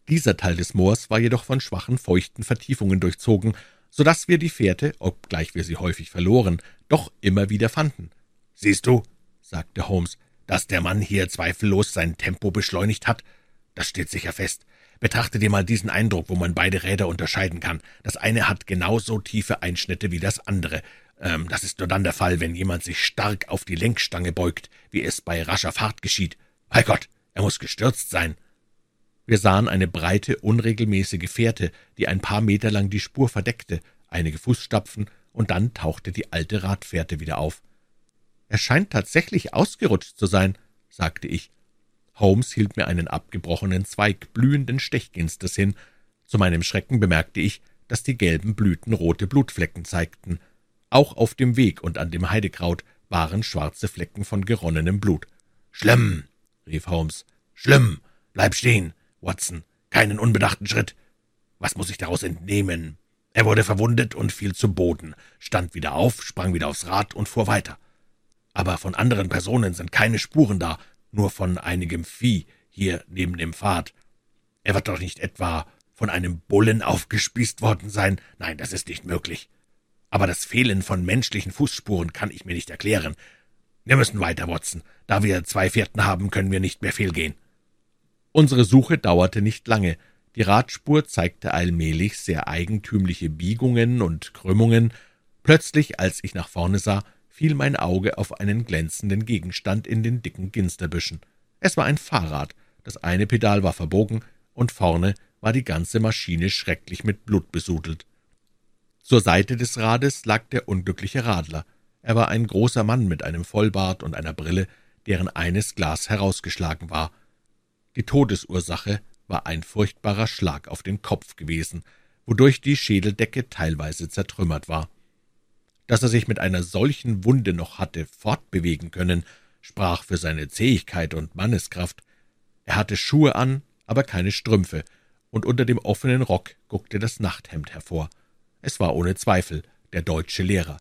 Dieser Teil des Moors war jedoch von schwachen, feuchten Vertiefungen durchzogen, so dass wir die Fährte, obgleich wir sie häufig verloren, doch immer wieder fanden. »Siehst du«, sagte Holmes, »dass der Mann hier zweifellos sein Tempo beschleunigt hat? Das steht sicher fest. Betrachte dir mal diesen Eindruck, wo man beide Räder unterscheiden kann. Das eine hat genauso tiefe Einschnitte wie das andere. Ähm, das ist nur dann der Fall, wenn jemand sich stark auf die Lenkstange beugt, wie es bei rascher Fahrt geschieht. Bei Gott, er muss gestürzt sein.« wir sahen eine breite, unregelmäßige Fährte, die ein paar Meter lang die Spur verdeckte, einige Fußstapfen, und dann tauchte die alte Radfährte wieder auf. Er scheint tatsächlich ausgerutscht zu sein, sagte ich. Holmes hielt mir einen abgebrochenen Zweig blühenden Stechginstes hin. Zu meinem Schrecken bemerkte ich, dass die gelben Blüten rote Blutflecken zeigten. Auch auf dem Weg und an dem Heidekraut waren schwarze Flecken von geronnenem Blut. »Schlimm«, rief Holmes, »schlimm, bleib stehen, Watson, keinen unbedachten Schritt. Was muss ich daraus entnehmen? Er wurde verwundet und fiel zu Boden, stand wieder auf, sprang wieder aufs Rad und fuhr weiter. Aber von anderen Personen sind keine Spuren da, nur von einigem Vieh hier neben dem Pfad. Er wird doch nicht etwa von einem Bullen aufgespießt worden sein. Nein, das ist nicht möglich. Aber das Fehlen von menschlichen Fußspuren kann ich mir nicht erklären. Wir müssen weiter, Watson. Da wir zwei Fährten haben, können wir nicht mehr fehlgehen. Unsere Suche dauerte nicht lange. Die Radspur zeigte allmählich sehr eigentümliche Biegungen und Krümmungen. Plötzlich, als ich nach vorne sah, fiel mein Auge auf einen glänzenden Gegenstand in den dicken Ginsterbüschen. Es war ein Fahrrad, das eine Pedal war verbogen, und vorne war die ganze Maschine schrecklich mit Blut besudelt. Zur Seite des Rades lag der unglückliche Radler. Er war ein großer Mann mit einem Vollbart und einer Brille, deren eines Glas herausgeschlagen war. Die Todesursache war ein furchtbarer Schlag auf den Kopf gewesen, wodurch die Schädeldecke teilweise zertrümmert war. Dass er sich mit einer solchen Wunde noch hatte fortbewegen können, sprach für seine Zähigkeit und Manneskraft. Er hatte Schuhe an, aber keine Strümpfe, und unter dem offenen Rock guckte das Nachthemd hervor. Es war ohne Zweifel der deutsche Lehrer.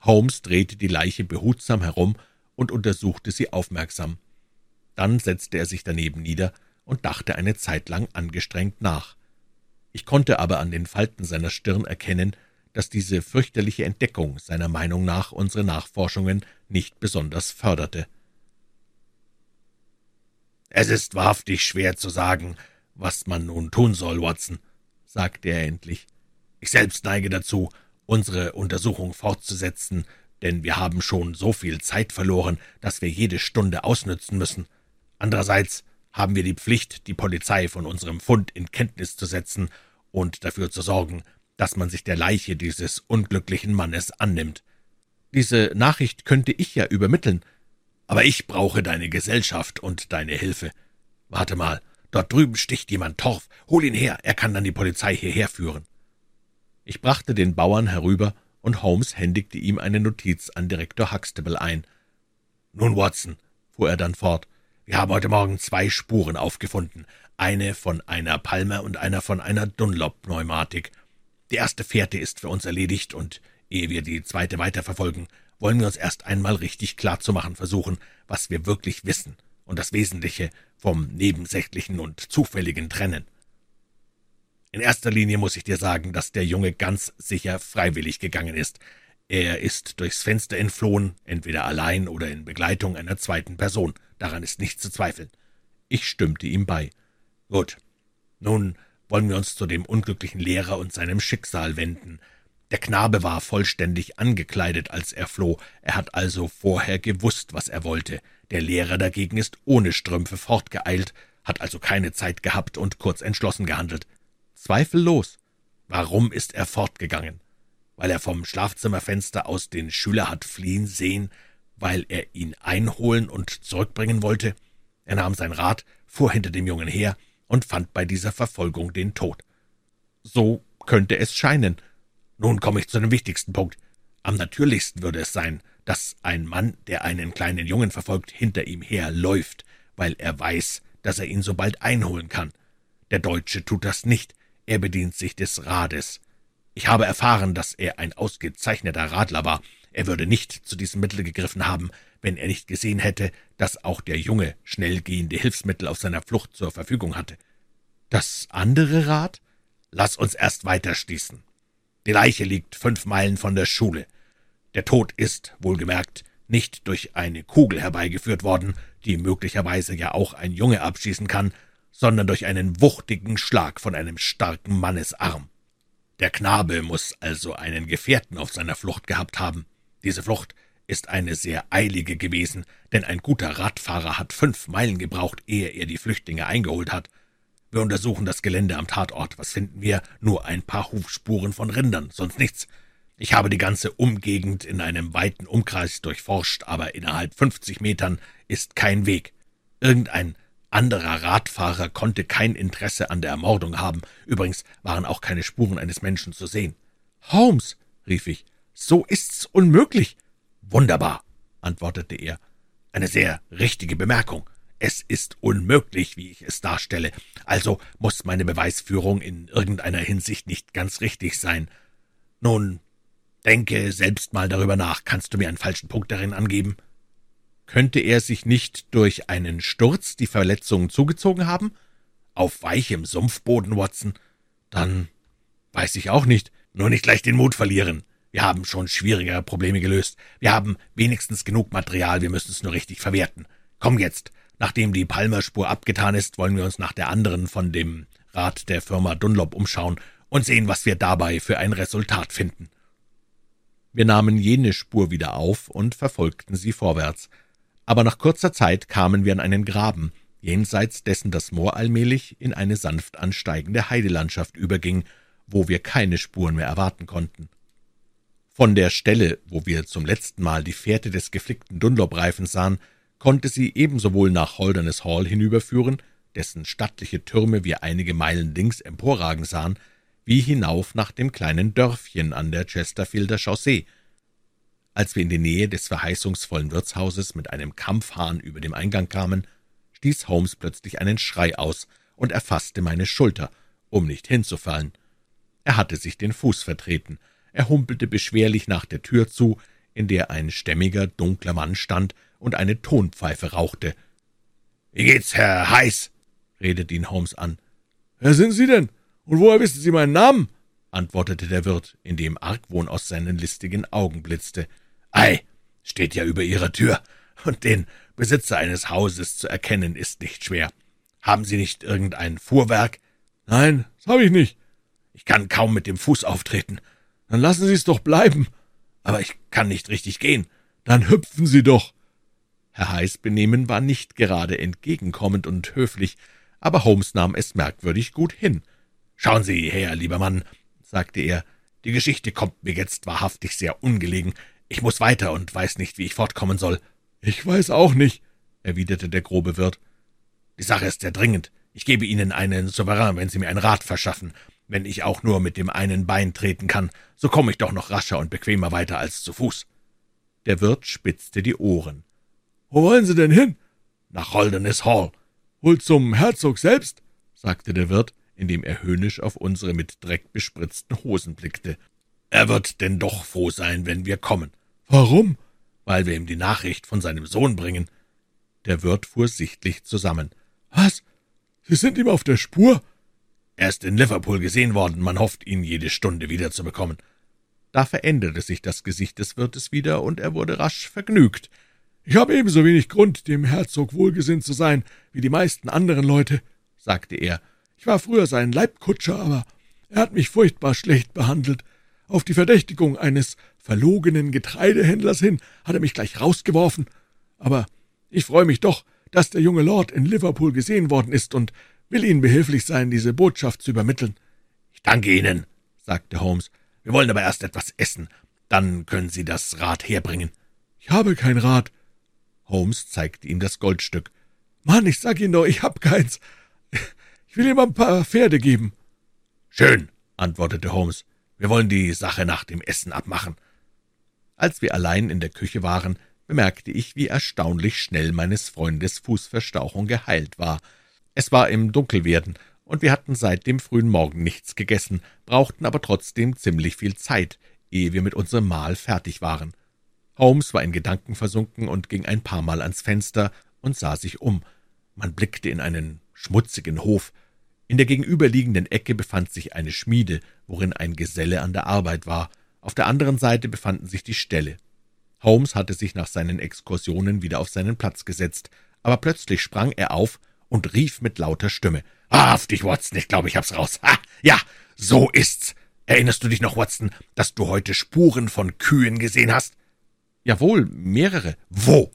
Holmes drehte die Leiche behutsam herum und untersuchte sie aufmerksam. Dann setzte er sich daneben nieder und dachte eine Zeit lang angestrengt nach. Ich konnte aber an den Falten seiner Stirn erkennen, dass diese fürchterliche Entdeckung seiner Meinung nach unsere Nachforschungen nicht besonders förderte. »Es ist wahrhaftig schwer zu sagen, was man nun tun soll, Watson«, sagte er endlich. »Ich selbst neige dazu, unsere Untersuchung fortzusetzen, denn wir haben schon so viel Zeit verloren, dass wir jede Stunde ausnützen müssen. Andererseits haben wir die Pflicht, die Polizei von unserem Fund in Kenntnis zu setzen und dafür zu sorgen, dass man sich der Leiche dieses unglücklichen Mannes annimmt. Diese Nachricht könnte ich ja übermitteln, aber ich brauche deine Gesellschaft und deine Hilfe. Warte mal, dort drüben sticht jemand Torf. Hol ihn her, er kann dann die Polizei hierher führen. Ich brachte den Bauern herüber, und Holmes händigte ihm eine Notiz an Direktor Huxtable ein. Nun, Watson, fuhr er dann fort, wir haben heute Morgen zwei Spuren aufgefunden, eine von einer Palmer und einer von einer Dunlop-Pneumatik. Die erste Fährte ist für uns erledigt, und ehe wir die zweite weiterverfolgen, wollen wir uns erst einmal richtig klar zu machen versuchen, was wir wirklich wissen und das Wesentliche vom Nebensächlichen und Zufälligen trennen. In erster Linie muss ich dir sagen, dass der Junge ganz sicher freiwillig gegangen ist. Er ist durchs Fenster entflohen, entweder allein oder in Begleitung einer zweiten Person. Daran ist nicht zu zweifeln. Ich stimmte ihm bei. Gut. Nun wollen wir uns zu dem unglücklichen Lehrer und seinem Schicksal wenden. Der Knabe war vollständig angekleidet, als er floh. Er hat also vorher gewusst, was er wollte. Der Lehrer dagegen ist ohne Strümpfe fortgeeilt, hat also keine Zeit gehabt und kurz entschlossen gehandelt. Zweifellos. Warum ist er fortgegangen? Weil er vom Schlafzimmerfenster aus den Schüler hat fliehen sehen, weil er ihn einholen und zurückbringen wollte? Er nahm sein Rad, fuhr hinter dem Jungen her und fand bei dieser Verfolgung den Tod. So könnte es scheinen, nun komme ich zu dem wichtigsten Punkt. Am natürlichsten würde es sein, dass ein Mann, der einen kleinen Jungen verfolgt, hinter ihm herläuft, weil er weiß, dass er ihn so bald einholen kann. Der Deutsche tut das nicht, er bedient sich des Rades. Ich habe erfahren, dass er ein ausgezeichneter Radler war. Er würde nicht zu diesem Mittel gegriffen haben, wenn er nicht gesehen hätte, dass auch der Junge schnell gehende Hilfsmittel auf seiner Flucht zur Verfügung hatte. Das andere Rad? Lass uns erst weiter schließen. Die Leiche liegt fünf Meilen von der Schule. Der Tod ist, wohlgemerkt, nicht durch eine Kugel herbeigeführt worden, die möglicherweise ja auch ein Junge abschießen kann, sondern durch einen wuchtigen Schlag von einem starken Mannesarm. Der Knabe muss also einen Gefährten auf seiner Flucht gehabt haben. Diese Flucht ist eine sehr eilige gewesen, denn ein guter Radfahrer hat fünf Meilen gebraucht, ehe er die Flüchtlinge eingeholt hat. Wir untersuchen das Gelände am Tatort. Was finden wir? Nur ein paar Hufspuren von Rindern, sonst nichts. Ich habe die ganze Umgegend in einem weiten Umkreis durchforscht, aber innerhalb fünfzig Metern ist kein Weg. Irgendein anderer Radfahrer konnte kein Interesse an der Ermordung haben. Übrigens waren auch keine Spuren eines Menschen zu sehen. Holmes, rief ich, so ist's unmöglich. Wunderbar, antwortete er. Eine sehr richtige Bemerkung. Es ist unmöglich, wie ich es darstelle. Also muss meine Beweisführung in irgendeiner Hinsicht nicht ganz richtig sein. Nun, denke selbst mal darüber nach. Kannst du mir einen falschen Punkt darin angeben? Könnte er sich nicht durch einen Sturz die Verletzungen zugezogen haben? Auf weichem Sumpfboden, Watson? Dann weiß ich auch nicht. Nur nicht gleich den Mut verlieren. Wir haben schon schwierigere Probleme gelöst. Wir haben wenigstens genug Material, wir müssen es nur richtig verwerten. Komm jetzt, Nachdem die Palmerspur abgetan ist, wollen wir uns nach der anderen von dem Rat der Firma Dunlop umschauen und sehen, was wir dabei für ein Resultat finden. Wir nahmen jene Spur wieder auf und verfolgten sie vorwärts. Aber nach kurzer Zeit kamen wir an einen Graben, jenseits dessen das Moor allmählich in eine sanft ansteigende Heidelandschaft überging, wo wir keine Spuren mehr erwarten konnten. Von der Stelle, wo wir zum letzten Mal die Fährte des geflickten Dunlop-Reifens sahen, konnte sie ebensowohl nach Holderness Hall hinüberführen, dessen stattliche Türme wir einige Meilen links emporragen sahen, wie hinauf nach dem kleinen Dörfchen an der Chesterfielder Chaussee. Als wir in die Nähe des verheißungsvollen Wirtshauses mit einem Kampfhahn über dem Eingang kamen, stieß Holmes plötzlich einen Schrei aus und erfasste meine Schulter, um nicht hinzufallen. Er hatte sich den Fuß vertreten, er humpelte beschwerlich nach der Tür zu, in der ein stämmiger, dunkler Mann stand und eine Tonpfeife rauchte. »Wie geht's, Herr Heiß?« redete ihn Holmes an. »Wer sind Sie denn? Und woher wissen Sie meinen Namen?« antwortete der Wirt, indem Argwohn aus seinen listigen Augen blitzte. »Ei, steht ja über Ihrer Tür, und den Besitzer eines Hauses zu erkennen ist nicht schwer. Haben Sie nicht irgendein Fuhrwerk?« »Nein, das habe ich nicht. Ich kann kaum mit dem Fuß auftreten. Dann lassen Sie es doch bleiben.« aber ich kann nicht richtig gehen. Dann hüpfen Sie doch. Herr Heiß Benehmen war nicht gerade entgegenkommend und höflich, aber Holmes nahm es merkwürdig gut hin. Schauen Sie her, lieber Mann, sagte er, die Geschichte kommt mir jetzt wahrhaftig sehr ungelegen. Ich muss weiter und weiß nicht, wie ich fortkommen soll. Ich weiß auch nicht, erwiderte der grobe Wirt. Die Sache ist sehr dringend. Ich gebe Ihnen einen Souverän, wenn Sie mir einen Rat verschaffen. Wenn ich auch nur mit dem einen Bein treten kann, so komme ich doch noch rascher und bequemer weiter als zu Fuß. Der Wirt spitzte die Ohren. Wo wollen Sie denn hin? Nach Holderness Hall. Wohl zum Herzog selbst? sagte der Wirt, indem er höhnisch auf unsere mit Dreck bespritzten Hosen blickte. Er wird denn doch froh sein, wenn wir kommen. Warum? Weil wir ihm die Nachricht von seinem Sohn bringen. Der Wirt fuhr sichtlich zusammen. Was? Sie sind ihm auf der Spur? Er ist in Liverpool gesehen worden, man hofft, ihn jede Stunde wiederzubekommen. Da veränderte sich das Gesicht des Wirtes wieder, und er wurde rasch vergnügt. Ich habe ebenso wenig Grund, dem Herzog wohlgesinnt zu sein, wie die meisten anderen Leute, sagte er. Ich war früher sein Leibkutscher, aber er hat mich furchtbar schlecht behandelt. Auf die Verdächtigung eines verlogenen Getreidehändlers hin hat er mich gleich rausgeworfen. Aber ich freue mich doch, dass der junge Lord in Liverpool gesehen worden ist und will Ihnen behilflich sein, diese Botschaft zu übermitteln. Ich danke Ihnen, sagte Holmes. Wir wollen aber erst etwas essen. Dann können Sie das Rad herbringen. Ich habe kein Rad. Holmes zeigte ihm das Goldstück. Mann, ich sag Ihnen doch, ich hab keins. Ich will ihm ein paar Pferde geben. Schön, antwortete Holmes. Wir wollen die Sache nach dem Essen abmachen. Als wir allein in der Küche waren, bemerkte ich, wie erstaunlich schnell meines Freundes Fußverstauchung geheilt war. Es war im Dunkelwerden, und wir hatten seit dem frühen Morgen nichts gegessen, brauchten aber trotzdem ziemlich viel Zeit, ehe wir mit unserem Mahl fertig waren. Holmes war in Gedanken versunken und ging ein paar Mal ans Fenster und sah sich um. Man blickte in einen schmutzigen Hof. In der gegenüberliegenden Ecke befand sich eine Schmiede, worin ein Geselle an der Arbeit war. Auf der anderen Seite befanden sich die Ställe. Holmes hatte sich nach seinen Exkursionen wieder auf seinen Platz gesetzt, aber plötzlich sprang er auf und rief mit lauter Stimme. Wahrhaftig, Watson, ich glaube, ich hab's raus. Ha, ja, so ist's. Erinnerst du dich noch, Watson, dass du heute Spuren von Kühen gesehen hast? Jawohl, mehrere. Wo?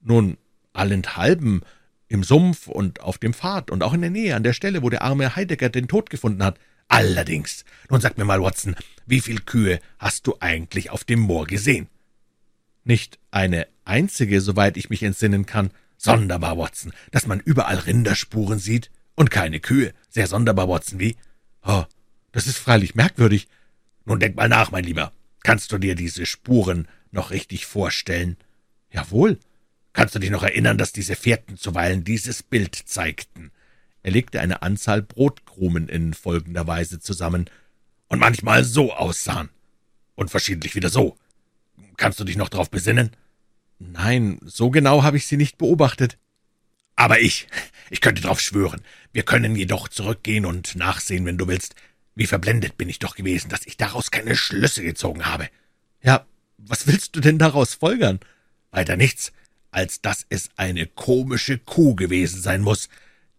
Nun, allenthalben, im Sumpf und auf dem Pfad und auch in der Nähe, an der Stelle, wo der arme Heidegger den Tod gefunden hat. Allerdings. Nun sag mir mal, Watson, wie viel Kühe hast du eigentlich auf dem Moor gesehen? Nicht eine einzige, soweit ich mich entsinnen kann. Sonderbar, Watson, dass man überall Rinderspuren sieht und keine Kühe. Sehr sonderbar, Watson, wie? Oh, das ist freilich merkwürdig. Nun denk mal nach, mein Lieber. Kannst du dir diese Spuren noch richtig vorstellen? Jawohl. Kannst du dich noch erinnern, dass diese Fährten zuweilen dieses Bild zeigten? Er legte eine Anzahl Brotkrumen in folgender Weise zusammen und manchmal so aussahen und verschiedentlich wieder so. Kannst du dich noch darauf besinnen? Nein, so genau habe ich sie nicht beobachtet. Aber ich, ich könnte darauf schwören. Wir können jedoch zurückgehen und nachsehen, wenn du willst. Wie verblendet bin ich doch gewesen, dass ich daraus keine Schlüsse gezogen habe. Ja, was willst du denn daraus folgern? Weiter nichts als dass es eine komische Kuh gewesen sein muss,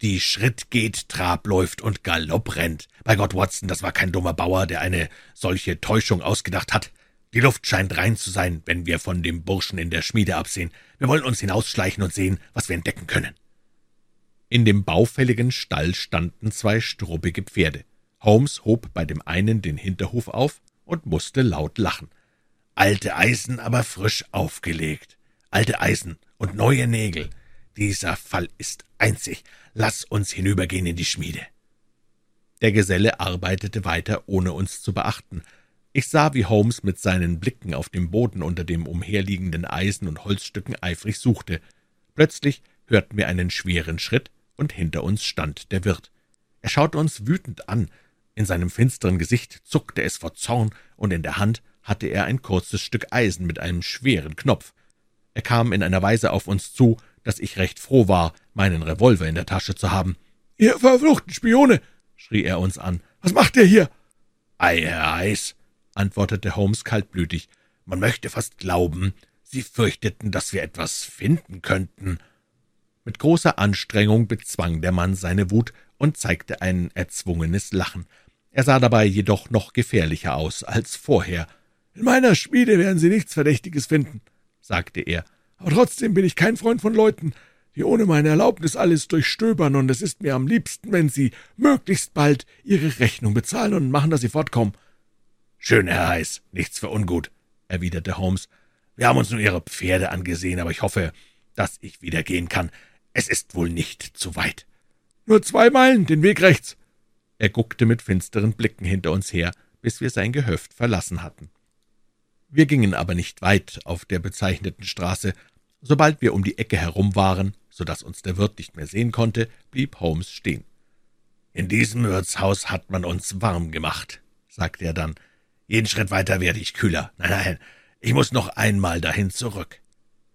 die Schritt geht, Trab läuft und Galopp rennt. Bei Gott, Watson, das war kein dummer Bauer, der eine solche Täuschung ausgedacht hat. Die Luft scheint rein zu sein, wenn wir von dem Burschen in der Schmiede absehen. Wir wollen uns hinausschleichen und sehen, was wir entdecken können. In dem baufälligen Stall standen zwei struppige Pferde. Holmes hob bei dem einen den Hinterhof auf und musste laut lachen. Alte Eisen, aber frisch aufgelegt alte Eisen und neue Nägel. Dieser Fall ist einzig. Lass uns hinübergehen in die Schmiede. Der Geselle arbeitete weiter, ohne uns zu beachten. Ich sah, wie Holmes mit seinen Blicken auf dem Boden unter dem umherliegenden Eisen und Holzstücken eifrig suchte. Plötzlich hörten wir einen schweren Schritt, und hinter uns stand der Wirt. Er schaute uns wütend an. In seinem finsteren Gesicht zuckte es vor Zorn, und in der Hand hatte er ein kurzes Stück Eisen mit einem schweren Knopf. Er kam in einer Weise auf uns zu, dass ich recht froh war, meinen Revolver in der Tasche zu haben. »Ihr verfluchten Spione!« schrie er uns an. »Was macht ihr hier?« »Ei, Herr Eis«, antwortete Holmes kaltblütig, »man möchte fast glauben, Sie fürchteten, dass wir etwas finden könnten.« Mit großer Anstrengung bezwang der Mann seine Wut und zeigte ein erzwungenes Lachen. Er sah dabei jedoch noch gefährlicher aus als vorher. In meiner Schmiede werden Sie nichts Verdächtiges finden, sagte er. Aber trotzdem bin ich kein Freund von Leuten, die ohne meine Erlaubnis alles durchstöbern, und es ist mir am liebsten, wenn Sie möglichst bald Ihre Rechnung bezahlen und machen, dass Sie fortkommen. Schön, Herr Heiß, nichts für ungut, erwiderte Holmes. Wir haben uns nur Ihre Pferde angesehen, aber ich hoffe, dass ich wieder gehen kann. Es ist wohl nicht zu weit. Nur zwei Meilen, den Weg rechts. Er guckte mit finsteren Blicken hinter uns her, bis wir sein Gehöft verlassen hatten. Wir gingen aber nicht weit auf der bezeichneten Straße. Sobald wir um die Ecke herum waren, so dass uns der Wirt nicht mehr sehen konnte, blieb Holmes stehen. In diesem Wirtshaus hat man uns warm gemacht, sagte er dann. Jeden Schritt weiter werde ich kühler. Nein, nein, ich muss noch einmal dahin zurück.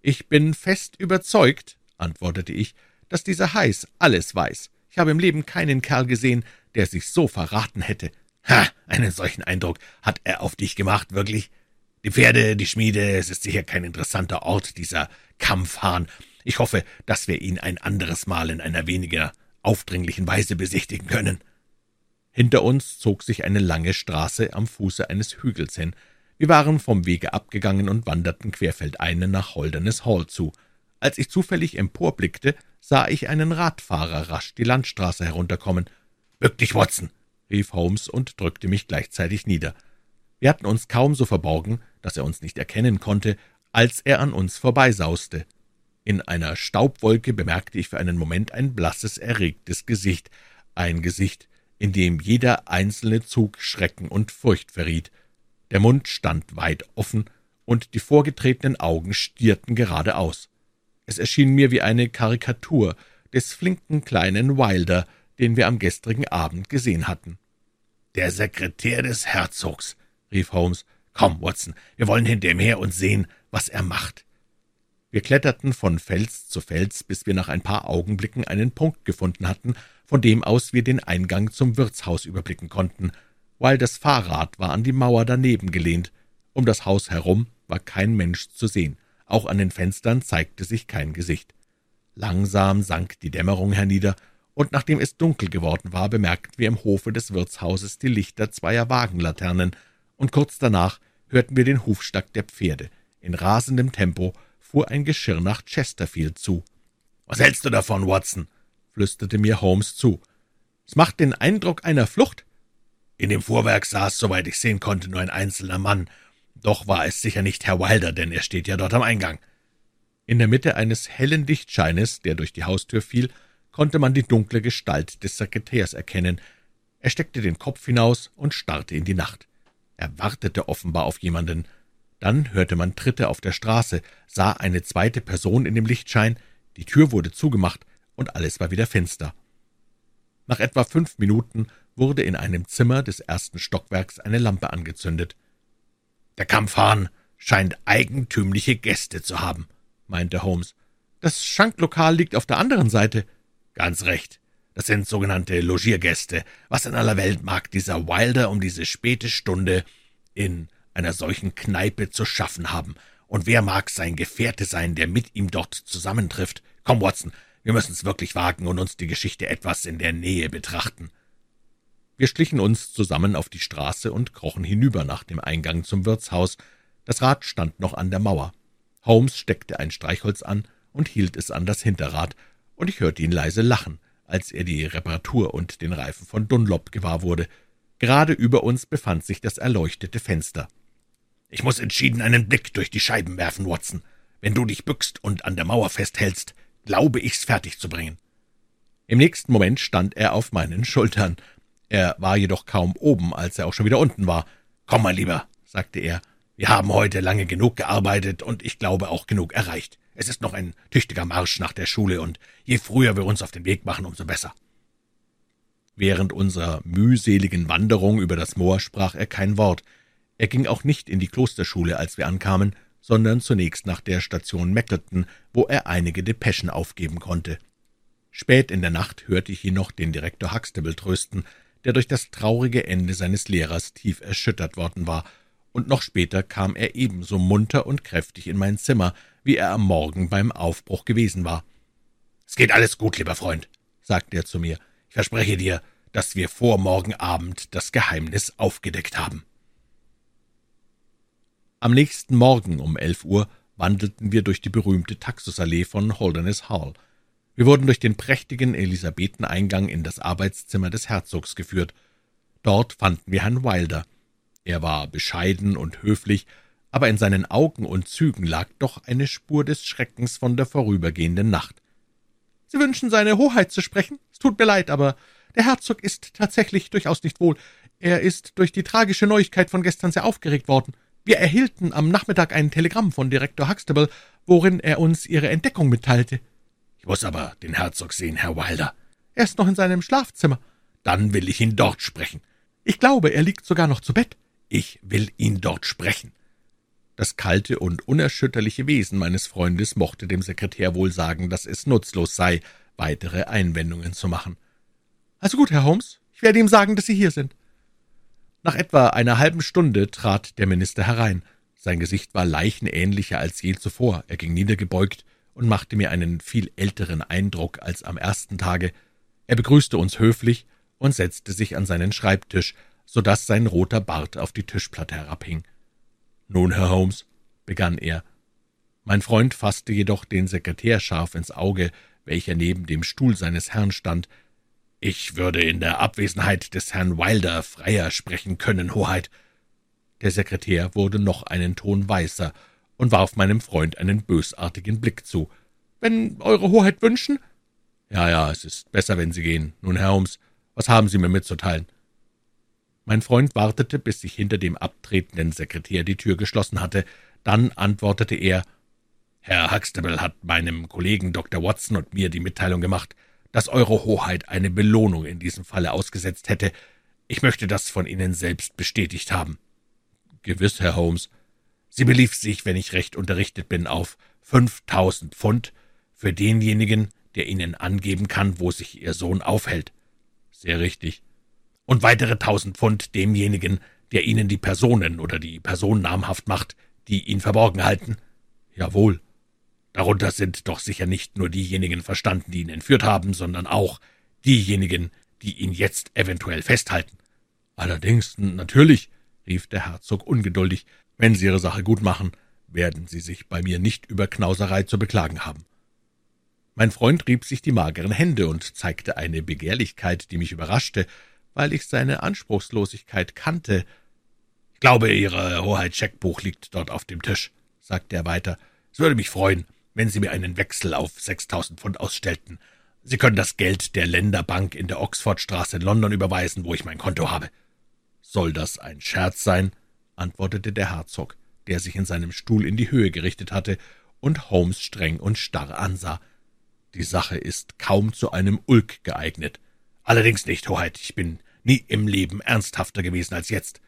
Ich bin fest überzeugt, antwortete ich, dass dieser Heiß alles weiß. Ich habe im Leben keinen Kerl gesehen, der sich so verraten hätte. Ha, einen solchen Eindruck hat er auf dich gemacht, wirklich? Die Pferde, die Schmiede, es ist sicher kein interessanter Ort, dieser Kampfhahn. Ich hoffe, dass wir ihn ein anderes Mal in einer weniger aufdringlichen Weise besichtigen können. Hinter uns zog sich eine lange Straße am Fuße eines Hügels hin. Wir waren vom Wege abgegangen und wanderten querfeldein nach Holderness Hall zu. Als ich zufällig emporblickte, sah ich einen Radfahrer rasch die Landstraße herunterkommen. »Bück dich, Watson!« rief Holmes und drückte mich gleichzeitig nieder. Wir hatten uns kaum so verborgen, dass er uns nicht erkennen konnte, als er an uns vorbeisauste. In einer Staubwolke bemerkte ich für einen Moment ein blasses, erregtes Gesicht, ein Gesicht, in dem jeder einzelne Zug Schrecken und Furcht verriet. Der Mund stand weit offen, und die vorgetretenen Augen stierten geradeaus. Es erschien mir wie eine Karikatur des flinken kleinen Wilder, den wir am gestrigen Abend gesehen hatten. »Der Sekretär des Herzogs«, rief Holmes. »Komm, Watson, wir wollen hinter ihm her und sehen, was er macht.« Wir kletterten von Fels zu Fels, bis wir nach ein paar Augenblicken einen Punkt gefunden hatten, von dem aus wir den Eingang zum Wirtshaus überblicken konnten. Weil das Fahrrad war an die Mauer daneben gelehnt. Um das Haus herum war kein Mensch zu sehen. Auch an den Fenstern zeigte sich kein Gesicht. Langsam sank die Dämmerung hernieder, und nachdem es dunkel geworden war, bemerkten wir im Hofe des Wirtshauses die Lichter zweier Wagenlaternen, und kurz danach hörten wir den Hufschlag der Pferde. In rasendem Tempo fuhr ein Geschirr nach Chesterfield zu. »Was hältst du davon, Watson?« Flüsterte mir Holmes zu. »Es macht den Eindruck einer Flucht?« »In dem Fuhrwerk saß, soweit ich sehen konnte, nur ein einzelner Mann. Doch war es sicher nicht Herr Wilder, denn er steht ja dort am Eingang.« In der Mitte eines hellen Lichtscheines, der durch die Haustür fiel, konnte man die dunkle Gestalt des Sekretärs erkennen. Er steckte den Kopf hinaus und starrte in die Nacht. Er wartete offenbar auf jemanden. Dann hörte man Tritte auf der Straße, sah eine zweite Person in dem Lichtschein, die Tür wurde zugemacht, und alles war wieder finster. Nach etwa fünf Minuten wurde in einem Zimmer des ersten Stockwerks eine Lampe angezündet. »Der Kampfhahn scheint eigentümliche Gäste zu haben«, meinte Holmes. »Das Schanklokal liegt auf der anderen Seite.« »Ganz recht. Das sind sogenannte Logiergäste. Was in aller Welt mag dieser Wilder um diese späte Stunde in einer solchen Kneipe zu schaffen haben? Und wer mag sein Gefährte sein, der mit ihm dort zusammentrifft? Komm, Watson, wir müssen's wirklich wagen und uns die Geschichte etwas in der Nähe betrachten.« Wir schlichen uns zusammen auf die Straße und krochen hinüber nach dem Eingang zum Wirtshaus. Das Rad stand noch an der Mauer. Holmes steckte ein Streichholz an und hielt es an das Hinterrad, und ich hörte ihn leise lachen als er die Reparatur und den Reifen von Dunlop gewahr wurde. Gerade über uns befand sich das erleuchtete Fenster. »Ich muss entschieden einen Blick durch die Scheiben werfen, Watson. Wenn du dich bückst und an der Mauer festhältst, glaube ich's fertig zu bringen.« Im nächsten Moment stand er auf meinen Schultern. Er war jedoch kaum oben, als er auch schon wieder unten war. »Komm mal lieber«, sagte er, »wir haben heute lange genug gearbeitet und ich glaube auch genug erreicht. Es ist noch ein tüchtiger Marsch nach der Schule, und je früher wir uns auf den Weg machen, umso besser.« Während unserer mühseligen Wanderung über das Moor sprach er kein Wort. Er ging auch nicht in die Klosterschule, als wir ankamen, sondern zunächst nach der Station Mackleton, wo er einige Depeschen aufgeben konnte. Spät in der Nacht hörte ich ihn noch den Direktor Huxtable trösten, der durch das traurige Ende seines Lehrers tief erschüttert worden war, und noch später kam er ebenso munter und kräftig in mein Zimmer, wie er am Morgen beim Aufbruch gewesen war. »Es geht alles gut, lieber Freund«, sagte er zu mir. »Ich verspreche dir, dass wir vor morgen Abend das Geheimnis aufgedeckt haben.« Am nächsten Morgen um elf Uhr wandelten wir durch die berühmte Taxusallee von Holderness Hall. Wir wurden durch den prächtigen Elisabetheneingang in das Arbeitszimmer des Herzogs geführt. Dort fanden wir Herrn Wilder. Er war bescheiden und höflich, aber in seinen Augen und Zügen lag doch eine Spur des Schreckens von der vorübergehenden Nacht. »Sie wünschen seine Hoheit zu sprechen? Es tut mir leid, aber der Herzog ist tatsächlich durchaus nicht wohl. Er ist durch die tragische Neuigkeit von gestern sehr aufgeregt worden. Wir erhielten am Nachmittag ein Telegramm von Direktor Huxtable, worin er uns Ihre Entdeckung mitteilte.« »Ich muss aber den Herzog sehen, Herr Wilder.« »Er ist noch in seinem Schlafzimmer.« »Dann will ich ihn dort sprechen.« »Ich glaube, er liegt sogar noch zu Bett.« »Ich will ihn dort sprechen.« Das kalte und unerschütterliche Wesen meines Freundes mochte dem Sekretär wohl sagen, dass es nutzlos sei, weitere Einwendungen zu machen. »Also gut, Herr Holmes, ich werde ihm sagen, dass Sie hier sind.« Nach etwa einer halben Stunde trat der Minister herein. Sein Gesicht war leichenähnlicher als je zuvor. Er ging niedergebeugt und machte mir einen viel älteren Eindruck als am ersten Tage. Er begrüßte uns höflich und setzte sich an seinen Schreibtisch, so dass sein roter Bart auf die Tischplatte herabhing. »Nun, Herr Holmes«, begann er. Mein Freund fasste jedoch den Sekretär scharf ins Auge, welcher neben dem Stuhl seines Herrn stand, »Ich würde in der Abwesenheit des Herrn Wilder freier sprechen können, Hoheit.« Der Sekretär wurde noch einen Ton weißer und warf meinem Freund einen bösartigen Blick zu. »Wenn Eure Hoheit wünschen?« »Ja, ja, es ist besser, wenn Sie gehen. Nun, Herr Holmes, was haben Sie mir mitzuteilen?« Mein Freund wartete, bis sich hinter dem abtretenden Sekretär die Tür geschlossen hatte. Dann antwortete er, »Herr Huxtable hat meinem Kollegen Dr. Watson und mir die Mitteilung gemacht, dass Eure Hoheit eine Belohnung in diesem Falle ausgesetzt hätte. Ich möchte das von Ihnen selbst bestätigt haben.« »Gewiss, Herr Holmes. Sie belief sich, wenn ich recht unterrichtet bin, auf fünftausend Pfund für denjenigen, der Ihnen angeben kann, wo sich Ihr Sohn aufhält.« »Sehr richtig.« »Und weitere tausend Pfund demjenigen, der Ihnen die Personen oder die Person namhaft macht, die ihn verborgen halten.« »Jawohl.« Darunter sind doch sicher nicht nur diejenigen verstanden, die ihn entführt haben, sondern auch diejenigen, die ihn jetzt eventuell festhalten. Allerdings, natürlich, rief der Herzog ungeduldig, wenn Sie Ihre Sache gut machen, werden Sie sich bei mir nicht über Knauserei zu beklagen haben. Mein Freund rieb sich die mageren Hände und zeigte eine Begehrlichkeit, die mich überraschte, weil ich seine Anspruchslosigkeit kannte. »Ich glaube, Ihre Hoheit Scheckbuch liegt dort auf dem Tisch«, sagte er weiter. »Es würde mich freuen, wenn Sie mir einen Wechsel auf sechstausend Pfund ausstellten. Sie können das Geld der Länderbank in der Oxfordstraße in London überweisen, wo ich mein Konto habe.« »Soll das ein Scherz sein?« antwortete der Herzog, der sich in seinem Stuhl in die Höhe gerichtet hatte und Holmes streng und starr ansah. »Die Sache ist kaum zu einem Ulk geeignet.« »Allerdings nicht, Hoheit. Ich bin nie im Leben ernsthafter gewesen als jetzt.«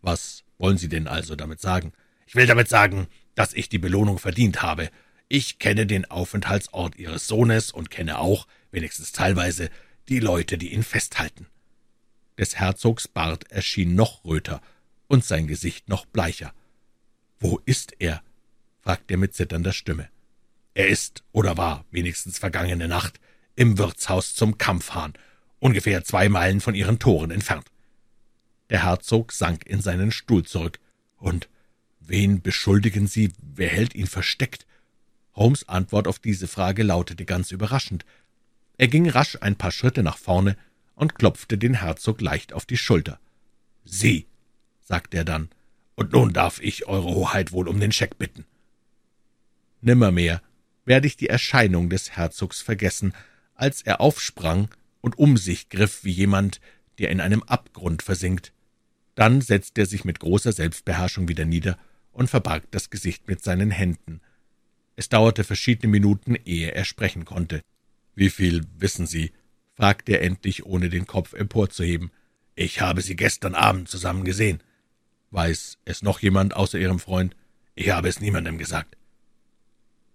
»Was wollen Sie denn also damit sagen?« »Ich will damit sagen, dass ich die Belohnung verdient habe. Ich kenne den Aufenthaltsort Ihres Sohnes und kenne auch, wenigstens teilweise, die Leute, die ihn festhalten.« Des Herzogs Bart erschien noch röter und sein Gesicht noch bleicher. »Wo ist er?« fragte er mit zitternder Stimme. »Er ist oder war, wenigstens vergangene Nacht, im Wirtshaus zum Kampfhahn, ungefähr zwei Meilen von Ihren Toren entfernt.« Der Herzog sank in seinen Stuhl zurück. »Und wen beschuldigen Sie? Wer hält ihn versteckt?« Holmes' Antwort auf diese Frage lautete ganz überraschend. Er ging rasch ein paar Schritte nach vorne und klopfte den Herzog leicht auf die Schulter. »Sie«, sagte er dann, »und nun darf ich Eure Hoheit wohl um den Scheck bitten.« Nimmermehr werde ich die Erscheinung des Herzogs vergessen, als er aufsprang und um sich griff wie jemand, der in einem Abgrund versinkt. Dann setzte er sich mit großer Selbstbeherrschung wieder nieder und verbarg das Gesicht mit seinen Händen. Es dauerte verschiedene Minuten, ehe er sprechen konnte. »Wie viel wissen Sie?« fragte er endlich, ohne den Kopf emporzuheben. »Ich habe Sie gestern Abend zusammen gesehen.« »Weiß es noch jemand außer Ihrem Freund?« »Ich habe es niemandem gesagt.«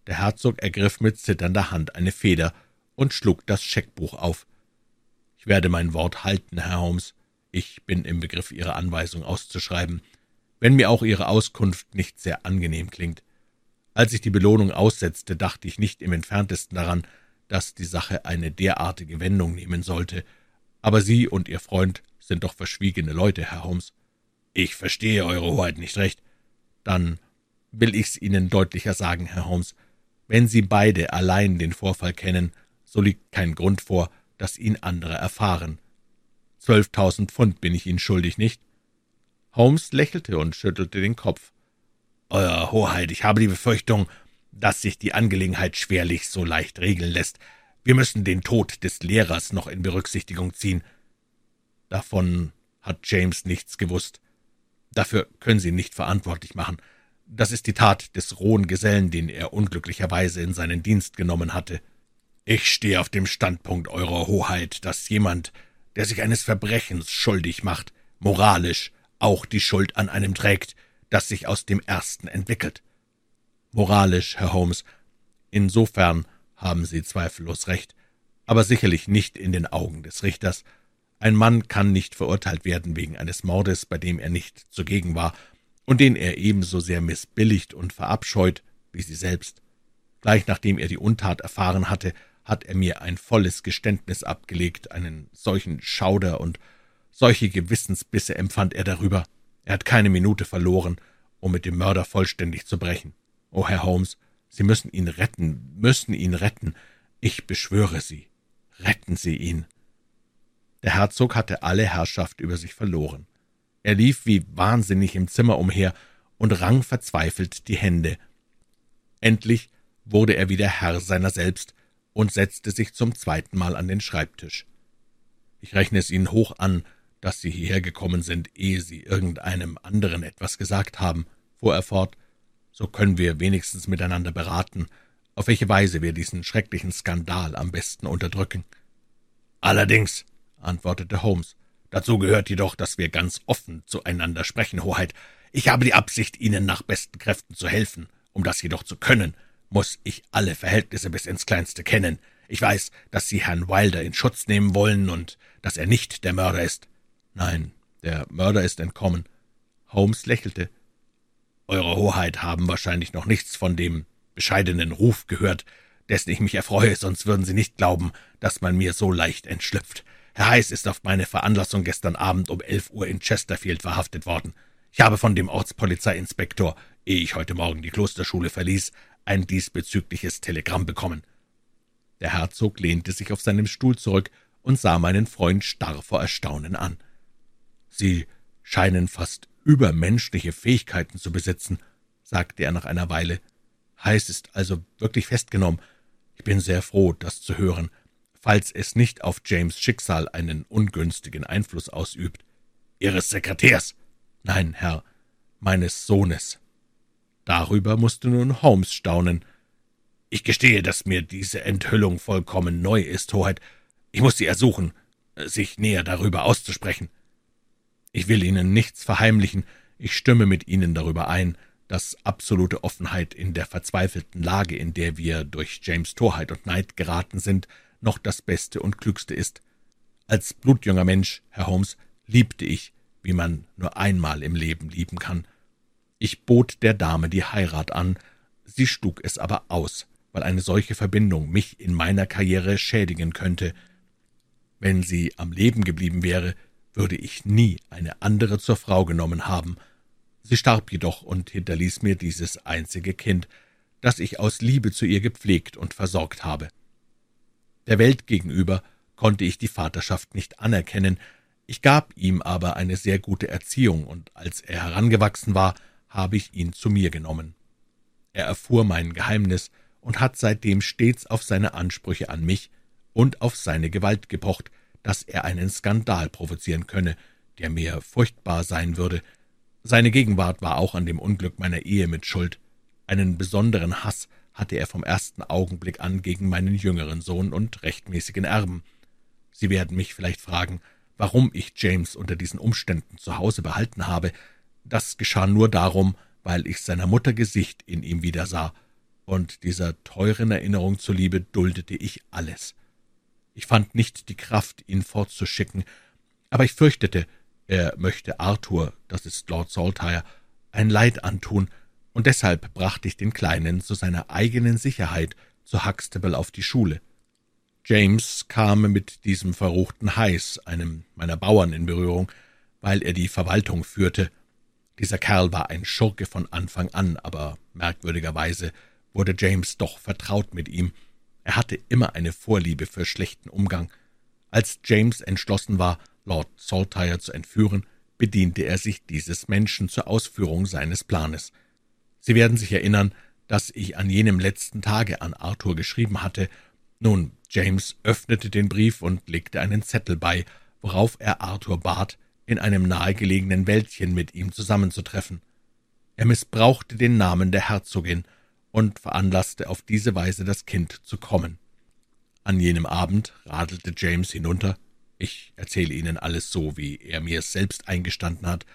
Der Herzog ergriff mit zitternder Hand eine Feder und schlug das Scheckbuch auf. »Ich werde mein Wort halten, Herr Holmes. Ich bin im Begriff, Ihre Anweisung auszuschreiben, wenn mir auch Ihre Auskunft nicht sehr angenehm klingt. Als ich die Belohnung aussetzte, dachte ich nicht im entferntesten daran, dass die Sache eine derartige Wendung nehmen sollte. Aber Sie und Ihr Freund sind doch verschwiegene Leute, Herr Holmes. Ich verstehe Eure Hoheit nicht recht. Dann will ich's Ihnen deutlicher sagen, Herr Holmes. Wenn Sie beide allein den Vorfall kennen, so liegt kein Grund vor, dass ihn andere erfahren. Zwölftausend Pfund bin ich Ihnen schuldig, nicht? Holmes lächelte und schüttelte den Kopf. Euer Hoheit, ich habe die Befürchtung, dass sich die Angelegenheit schwerlich so leicht regeln lässt. Wir müssen den Tod des Lehrers noch in Berücksichtigung ziehen. Davon hat James nichts gewusst. Dafür können Sie ihn nicht verantwortlich machen. Das ist die Tat des rohen Gesellen, den er unglücklicherweise in seinen Dienst genommen hatte. Ich stehe auf dem Standpunkt Eurer Hoheit, dass jemand, der sich eines Verbrechens schuldig macht, moralisch auch die Schuld an einem trägt, das sich aus dem ersten entwickelt. Moralisch, Herr Holmes, insofern haben Sie zweifellos recht, aber sicherlich nicht in den Augen des Richters. Ein Mann kann nicht verurteilt werden wegen eines Mordes, bei dem er nicht zugegen war und den er ebenso sehr missbilligt und verabscheut wie Sie selbst. Gleich nachdem er die Untat erfahren hatte, hat er mir ein volles Geständnis abgelegt, einen solchen Schauder und solche Gewissensbisse empfand er darüber. Er hat keine Minute verloren, um mit dem Mörder vollständig zu brechen. O Herr Holmes, Sie müssen ihn retten, müssen ihn retten. Ich beschwöre Sie, retten Sie ihn. Der Herzog hatte alle Herrschaft über sich verloren. Er lief wie wahnsinnig im Zimmer umher und rang verzweifelt die Hände. Endlich wurde er wieder Herr seiner selbst und setzte sich zum zweiten Mal an den Schreibtisch. Ich rechne es Ihnen hoch an, dass Sie hierher gekommen sind, ehe Sie irgendeinem anderen etwas gesagt haben, fuhr er fort. So können wir wenigstens miteinander beraten, auf welche Weise wir diesen schrecklichen Skandal am besten unterdrücken. Allerdings, antwortete Holmes, Dazu gehört jedoch, dass wir ganz offen zueinander sprechen, Hoheit. Ich habe die Absicht, Ihnen nach besten Kräften zu helfen. Um das jedoch zu können, muss ich alle Verhältnisse bis ins Kleinste kennen. Ich weiß, dass Sie Herrn Wilder in Schutz nehmen wollen und dass er nicht der Mörder ist. Nein, der Mörder ist entkommen. Holmes lächelte. Eure Hoheit haben wahrscheinlich noch nichts von dem bescheidenen Ruf gehört, dessen ich mich erfreue, sonst würden Sie nicht glauben, dass man mir so leicht entschlüpft. Herr Heiß ist auf meine Veranlassung gestern Abend um elf Uhr in Chesterfield verhaftet worden. Ich habe von dem Ortspolizeiinspektor, ehe ich heute Morgen die Klosterschule verließ, ein diesbezügliches Telegramm bekommen. Der Herzog lehnte sich auf seinem Stuhl zurück und sah meinen Freund starr vor Erstaunen an. Sie scheinen fast übermenschliche Fähigkeiten zu besitzen, sagte er nach einer Weile. Heiß ist also wirklich festgenommen. Ich bin sehr froh, das zu hören falls es nicht auf James Schicksal einen ungünstigen Einfluss ausübt. Ihres Sekretärs? Nein, Herr, meines Sohnes. Darüber musste nun Holmes staunen. Ich gestehe, dass mir diese Enthüllung vollkommen neu ist, Hoheit. Ich muss Sie ersuchen, sich näher darüber auszusprechen. Ich will Ihnen nichts verheimlichen, ich stimme mit Ihnen darüber ein, dass absolute Offenheit in der verzweifelten Lage, in der wir durch James Torheit und Neid geraten sind, noch das Beste und Klügste ist. Als blutjunger Mensch, Herr Holmes, liebte ich, wie man nur einmal im Leben lieben kann. Ich bot der Dame die Heirat an, sie schlug es aber aus, weil eine solche Verbindung mich in meiner Karriere schädigen könnte. Wenn sie am Leben geblieben wäre, würde ich nie eine andere zur Frau genommen haben. Sie starb jedoch und hinterließ mir dieses einzige Kind, das ich aus Liebe zu ihr gepflegt und versorgt habe. Der Welt gegenüber konnte ich die Vaterschaft nicht anerkennen, ich gab ihm aber eine sehr gute Erziehung, und als er herangewachsen war, habe ich ihn zu mir genommen. Er erfuhr mein Geheimnis und hat seitdem stets auf seine Ansprüche an mich und auf seine Gewalt gepocht, dass er einen Skandal provozieren könne, der mir furchtbar sein würde. Seine Gegenwart war auch an dem Unglück meiner Ehe mit Schuld. Einen besonderen Hass hatte er vom ersten Augenblick an gegen meinen jüngeren Sohn und rechtmäßigen Erben. Sie werden mich vielleicht fragen, warum ich James unter diesen Umständen zu Hause behalten habe. Das geschah nur darum, weil ich seiner Mutter Gesicht in ihm wiedersah, und dieser teuren Erinnerung zuliebe duldete ich alles. Ich fand nicht die Kraft, ihn fortzuschicken, aber ich fürchtete, er möchte Arthur, das ist Lord Saltire, ein Leid antun, und deshalb brachte ich den Kleinen zu seiner eigenen Sicherheit zu Huxtable auf die Schule. James kam mit diesem verruchten Heiß, einem meiner Bauern, in Berührung, weil er die Verwaltung führte. Dieser Kerl war ein Schurke von Anfang an, aber merkwürdigerweise wurde James doch vertraut mit ihm. Er hatte immer eine Vorliebe für schlechten Umgang. Als James entschlossen war, Lord Saltire zu entführen, bediente er sich dieses Menschen zur Ausführung seines Planes. Sie werden sich erinnern, dass ich an jenem letzten Tage an Arthur geschrieben hatte. Nun, James öffnete den Brief und legte einen Zettel bei, worauf er Arthur bat, in einem nahegelegenen Wäldchen mit ihm zusammenzutreffen. Er missbrauchte den Namen der Herzogin und veranlasste auf diese Weise das Kind zu kommen. An jenem Abend radelte James hinunter, ich erzähle Ihnen alles so, wie er mir es selbst eingestanden hat,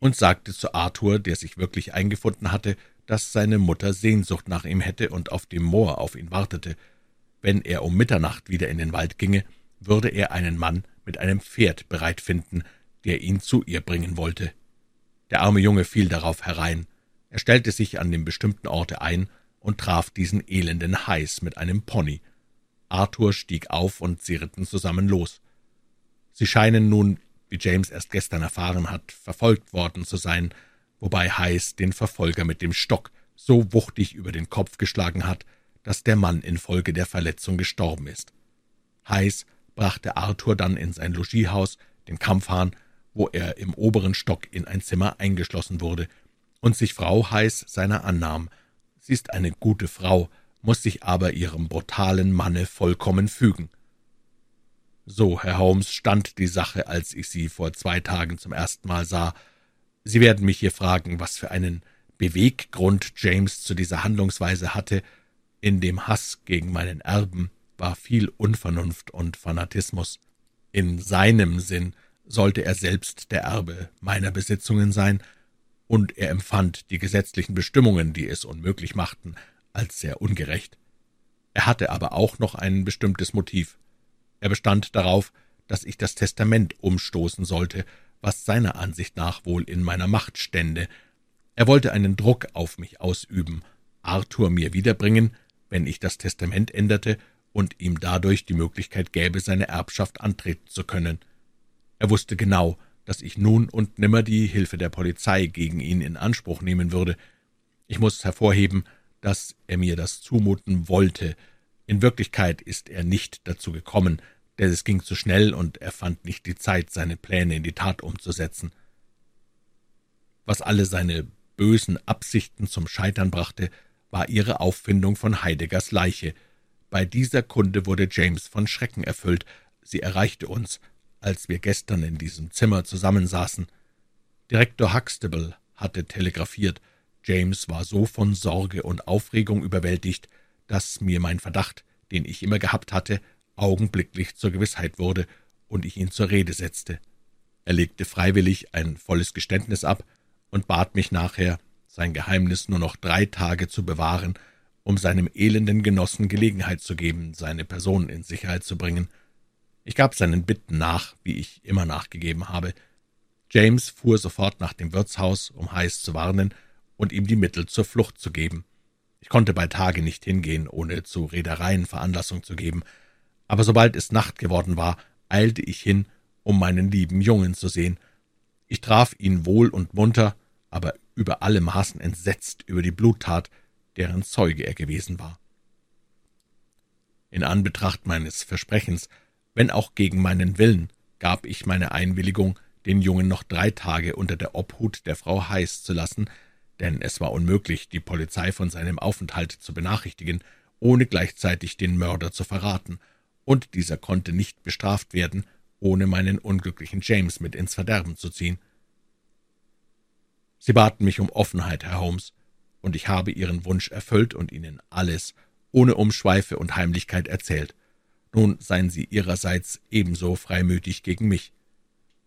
und sagte zu Arthur, der sich wirklich eingefunden hatte, dass seine Mutter Sehnsucht nach ihm hätte und auf dem Moor auf ihn wartete. Wenn er um Mitternacht wieder in den Wald ginge, würde er einen Mann mit einem Pferd bereit finden, der ihn zu ihr bringen wollte. Der arme Junge fiel darauf herein. Er stellte sich an dem bestimmten Orte ein und traf diesen elenden Heiß mit einem Pony. Arthur stieg auf und sie ritten zusammen los. Sie scheinen nun, wie James erst gestern erfahren hat, verfolgt worden zu sein, wobei Heiß den Verfolger mit dem Stock so wuchtig über den Kopf geschlagen hat, dass der Mann infolge der Verletzung gestorben ist. Heiß brachte Arthur dann in sein Logiehaus, den Kampfhahn, wo er im oberen Stock in ein Zimmer eingeschlossen wurde und sich Frau Heiß seiner annahm. Sie ist eine gute Frau, muss sich aber ihrem brutalen Manne vollkommen fügen. So, Herr Holmes, stand die Sache, als ich Sie vor zwei Tagen zum ersten Mal sah. Sie werden mich hier fragen, was für einen Beweggrund James zu dieser Handlungsweise hatte. In dem Hass gegen meinen Erben war viel Unvernunft und Fanatismus. In seinem Sinn sollte er selbst der Erbe meiner Besitzungen sein, und er empfand die gesetzlichen Bestimmungen, die es unmöglich machten, als sehr ungerecht. Er hatte aber auch noch ein bestimmtes Motiv. Er bestand darauf, dass ich das Testament umstoßen sollte, was seiner Ansicht nach wohl in meiner Macht stände. Er wollte einen Druck auf mich ausüben, Arthur mir wiederbringen, wenn ich das Testament änderte und ihm dadurch die Möglichkeit gäbe, seine Erbschaft antreten zu können. Er wusste genau, dass ich nun und nimmer die Hilfe der Polizei gegen ihn in Anspruch nehmen würde. Ich muss hervorheben, dass er mir das zumuten wollte. In Wirklichkeit ist er nicht dazu gekommen, denn es ging zu schnell und er fand nicht die Zeit, seine Pläne in die Tat umzusetzen. Was alle seine bösen Absichten zum Scheitern brachte, war ihre Auffindung von Heideggers Leiche. Bei dieser Kunde wurde James von Schrecken erfüllt. Sie erreichte uns, als wir gestern in diesem Zimmer zusammensaßen. Direktor Huxtable hatte telegrafiert, James war so von Sorge und Aufregung überwältigt, dass mir mein Verdacht, den ich immer gehabt hatte, augenblicklich zur Gewissheit wurde und ich ihn zur Rede setzte. Er legte freiwillig ein volles Geständnis ab und bat mich nachher, sein Geheimnis nur noch drei Tage zu bewahren, um seinem elenden Genossen Gelegenheit zu geben, seine Person in Sicherheit zu bringen. Ich gab seinen Bitten nach, wie ich immer nachgegeben habe. James fuhr sofort nach dem Wirtshaus, um Heiß zu warnen und ihm die Mittel zur Flucht zu geben. Ich konnte bei Tage nicht hingehen, ohne zu Reedereien Veranlassung zu geben, aber sobald es Nacht geworden war, eilte ich hin, um meinen lieben Jungen zu sehen. Ich traf ihn wohl und munter, aber über alle Maßen entsetzt über die Bluttat, deren Zeuge er gewesen war. In Anbetracht meines Versprechens wenn auch gegen meinen Willen, gab ich meine Einwilligung, den Jungen noch drei Tage unter der Obhut der Frau Heiß zu lassen, denn es war unmöglich, die Polizei von seinem Aufenthalt zu benachrichtigen, ohne gleichzeitig den Mörder zu verraten, und dieser konnte nicht bestraft werden, ohne meinen unglücklichen James mit ins Verderben zu ziehen. Sie baten mich um Offenheit, Herr Holmes, und ich habe Ihren Wunsch erfüllt und Ihnen alles, ohne Umschweife und Heimlichkeit erzählt. Nun seien Sie Ihrerseits ebenso freimütig gegen mich.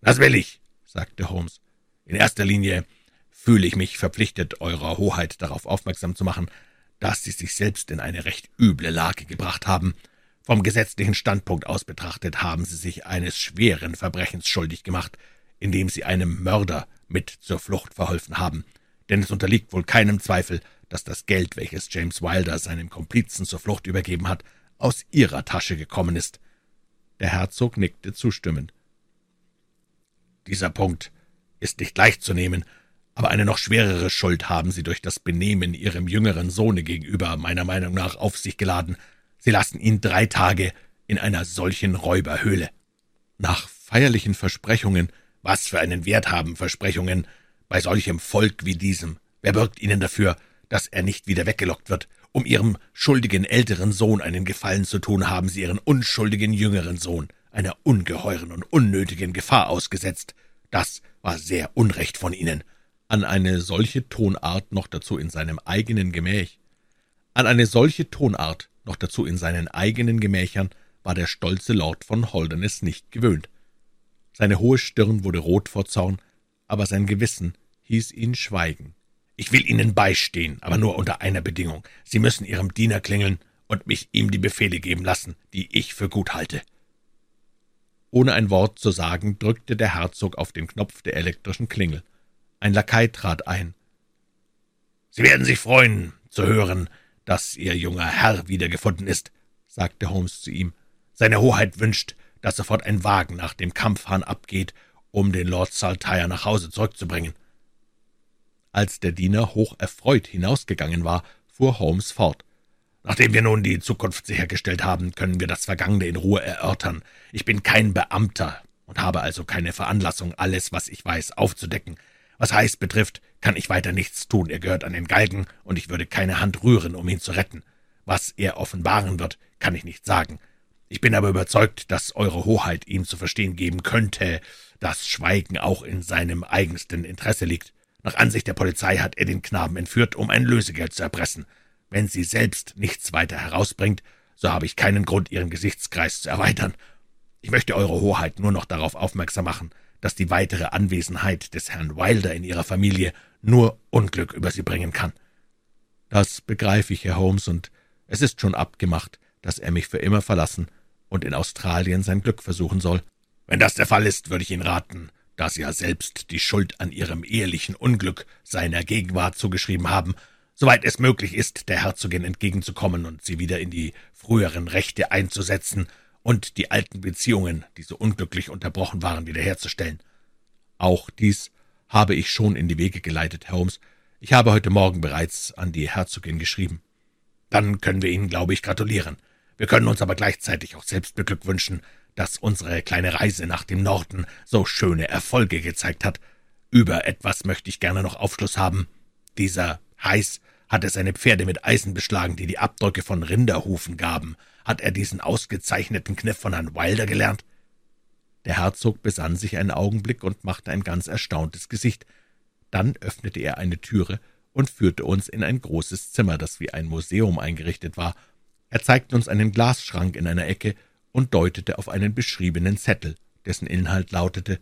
Das will ich, sagte Holmes. In erster Linie fühle ich mich verpflichtet, Eurer Hoheit darauf aufmerksam zu machen, dass Sie sich selbst in eine recht üble Lage gebracht haben. Vom gesetzlichen Standpunkt aus betrachtet haben Sie sich eines schweren Verbrechens schuldig gemacht, indem Sie einem Mörder mit zur Flucht verholfen haben. Denn es unterliegt wohl keinem Zweifel, dass das Geld, welches James Wilder seinem Komplizen zur Flucht übergeben hat, aus Ihrer Tasche gekommen ist. Der Herzog nickte zustimmend. Dieser Punkt ist nicht leicht zu nehmen, Aber eine noch schwerere Schuld haben Sie durch das Benehmen Ihrem jüngeren Sohne gegenüber meiner Meinung nach auf sich geladen. Sie lassen ihn drei Tage in einer solchen Räuberhöhle. Nach feierlichen Versprechungen, was für einen Wert haben Versprechungen bei solchem Volk wie diesem? Wer bürgt Ihnen dafür, dass er nicht wieder weggelockt wird? Um Ihrem schuldigen älteren Sohn einen Gefallen zu tun, haben Sie Ihren unschuldigen jüngeren Sohn einer ungeheuren und unnötigen Gefahr ausgesetzt. Das war sehr unrecht von Ihnen an eine solche Tonart noch dazu in seinem eigenen Gemäch. An eine solche Tonart noch dazu in seinen eigenen Gemächern war der stolze Lord von Holderness nicht gewöhnt. Seine hohe Stirn wurde rot vor Zorn, aber sein Gewissen hieß ihn schweigen. »Ich will Ihnen beistehen, aber nur unter einer Bedingung. Sie müssen Ihrem Diener klingeln und mich ihm die Befehle geben lassen, die ich für gut halte.« Ohne ein Wort zu sagen, drückte der Herzog auf den Knopf der elektrischen Klingel. Ein Lakai trat ein. »Sie werden sich freuen, zu hören, dass Ihr junger Herr wiedergefunden ist«, sagte Holmes zu ihm. »Seine Hoheit wünscht, dass sofort ein Wagen nach dem Kampfhahn abgeht, um den Lord Saltire nach Hause zurückzubringen.« Als der Diener hoch erfreut hinausgegangen war, fuhr Holmes fort. Nachdem wir nun die Zukunft sichergestellt haben, können wir das Vergangene in Ruhe erörtern. Ich bin kein Beamter und habe also keine Veranlassung, alles, was ich weiß, aufzudecken. Was Heiß betrifft, kann ich weiter nichts tun. Er gehört an den Galgen, und ich würde keine Hand rühren, um ihn zu retten. Was er offenbaren wird, kann ich nicht sagen. Ich bin aber überzeugt, dass Eure Hoheit ihm zu verstehen geben könnte, dass Schweigen auch in seinem eigensten Interesse liegt. Nach Ansicht der Polizei hat er den Knaben entführt, um ein Lösegeld zu erpressen. Wenn sie selbst nichts weiter herausbringt, so habe ich keinen Grund, ihren Gesichtskreis zu erweitern. Ich möchte Eure Hoheit nur noch darauf aufmerksam machen, dass die weitere Anwesenheit des Herrn Wilder in Ihrer Familie nur Unglück über Sie bringen kann. Das begreife ich, Herr Holmes, und es ist schon abgemacht, dass er mich für immer verlassen und in Australien sein Glück versuchen soll. Wenn das der Fall ist, würde ich Ihnen raten, da Sie ja selbst die Schuld an Ihrem ehelichen Unglück seiner Gegenwart zugeschrieben haben, soweit es möglich ist, der Herzogin entgegenzukommen und sie wieder in die früheren Rechte einzusetzen und die alten Beziehungen, die so unglücklich unterbrochen waren, wiederherzustellen. Auch dies habe ich schon in die Wege geleitet, Holmes. Ich habe heute Morgen bereits an die Herzogin geschrieben. Dann können wir Ihnen, glaube ich, gratulieren. Wir können uns aber gleichzeitig auch selbst beglückwünschen, dass unsere kleine Reise nach dem Norden so schöne Erfolge gezeigt hat. Über etwas möchte ich gerne noch Aufschluss haben. Dieser Heiß hatte seine Pferde mit Eisen beschlagen, die die Abdrücke von Rinderhufen gaben. Hat er diesen ausgezeichneten Kniff von Herrn Wilder gelernt? Der Herzog besann sich einen Augenblick und machte ein ganz erstauntes Gesicht. Dann öffnete er eine Türe und führte uns in ein großes Zimmer, das wie ein Museum eingerichtet war. Er zeigte uns einen Glasschrank in einer Ecke und deutete auf einen beschriebenen Zettel, dessen Inhalt lautete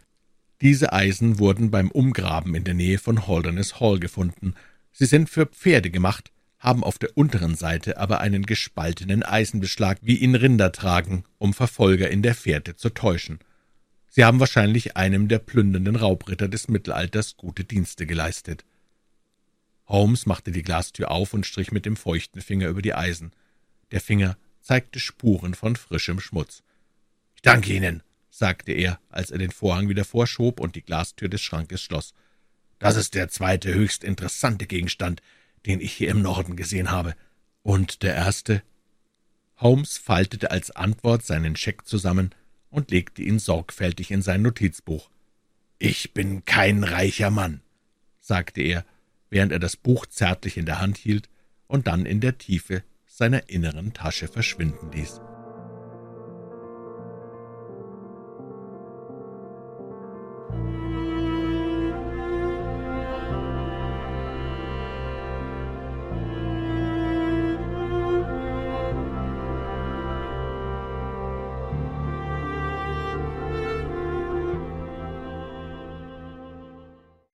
Diese Eisen wurden beim Umgraben in der Nähe von Holderness Hall gefunden. Sie sind für Pferde gemacht haben auf der unteren Seite aber einen gespaltenen Eisenbeschlag, wie ihn Rinder tragen, um Verfolger in der Fährte zu täuschen. Sie haben wahrscheinlich einem der plündernden Raubritter des Mittelalters gute Dienste geleistet. Holmes machte die Glastür auf und strich mit dem feuchten Finger über die Eisen. Der Finger zeigte Spuren von frischem Schmutz. »Ich danke Ihnen«, sagte er, als er den Vorhang wieder vorschob und die Glastür des Schrankes schloss. »Das ist der zweite höchst interessante Gegenstand, den ich hier im Norden gesehen habe. Und der erste? Holmes faltete als Antwort seinen Scheck zusammen und legte ihn sorgfältig in sein Notizbuch. »Ich bin kein reicher Mann«, sagte er, während er das Buch zärtlich in der Hand hielt und dann in der Tiefe seiner inneren Tasche verschwinden ließ.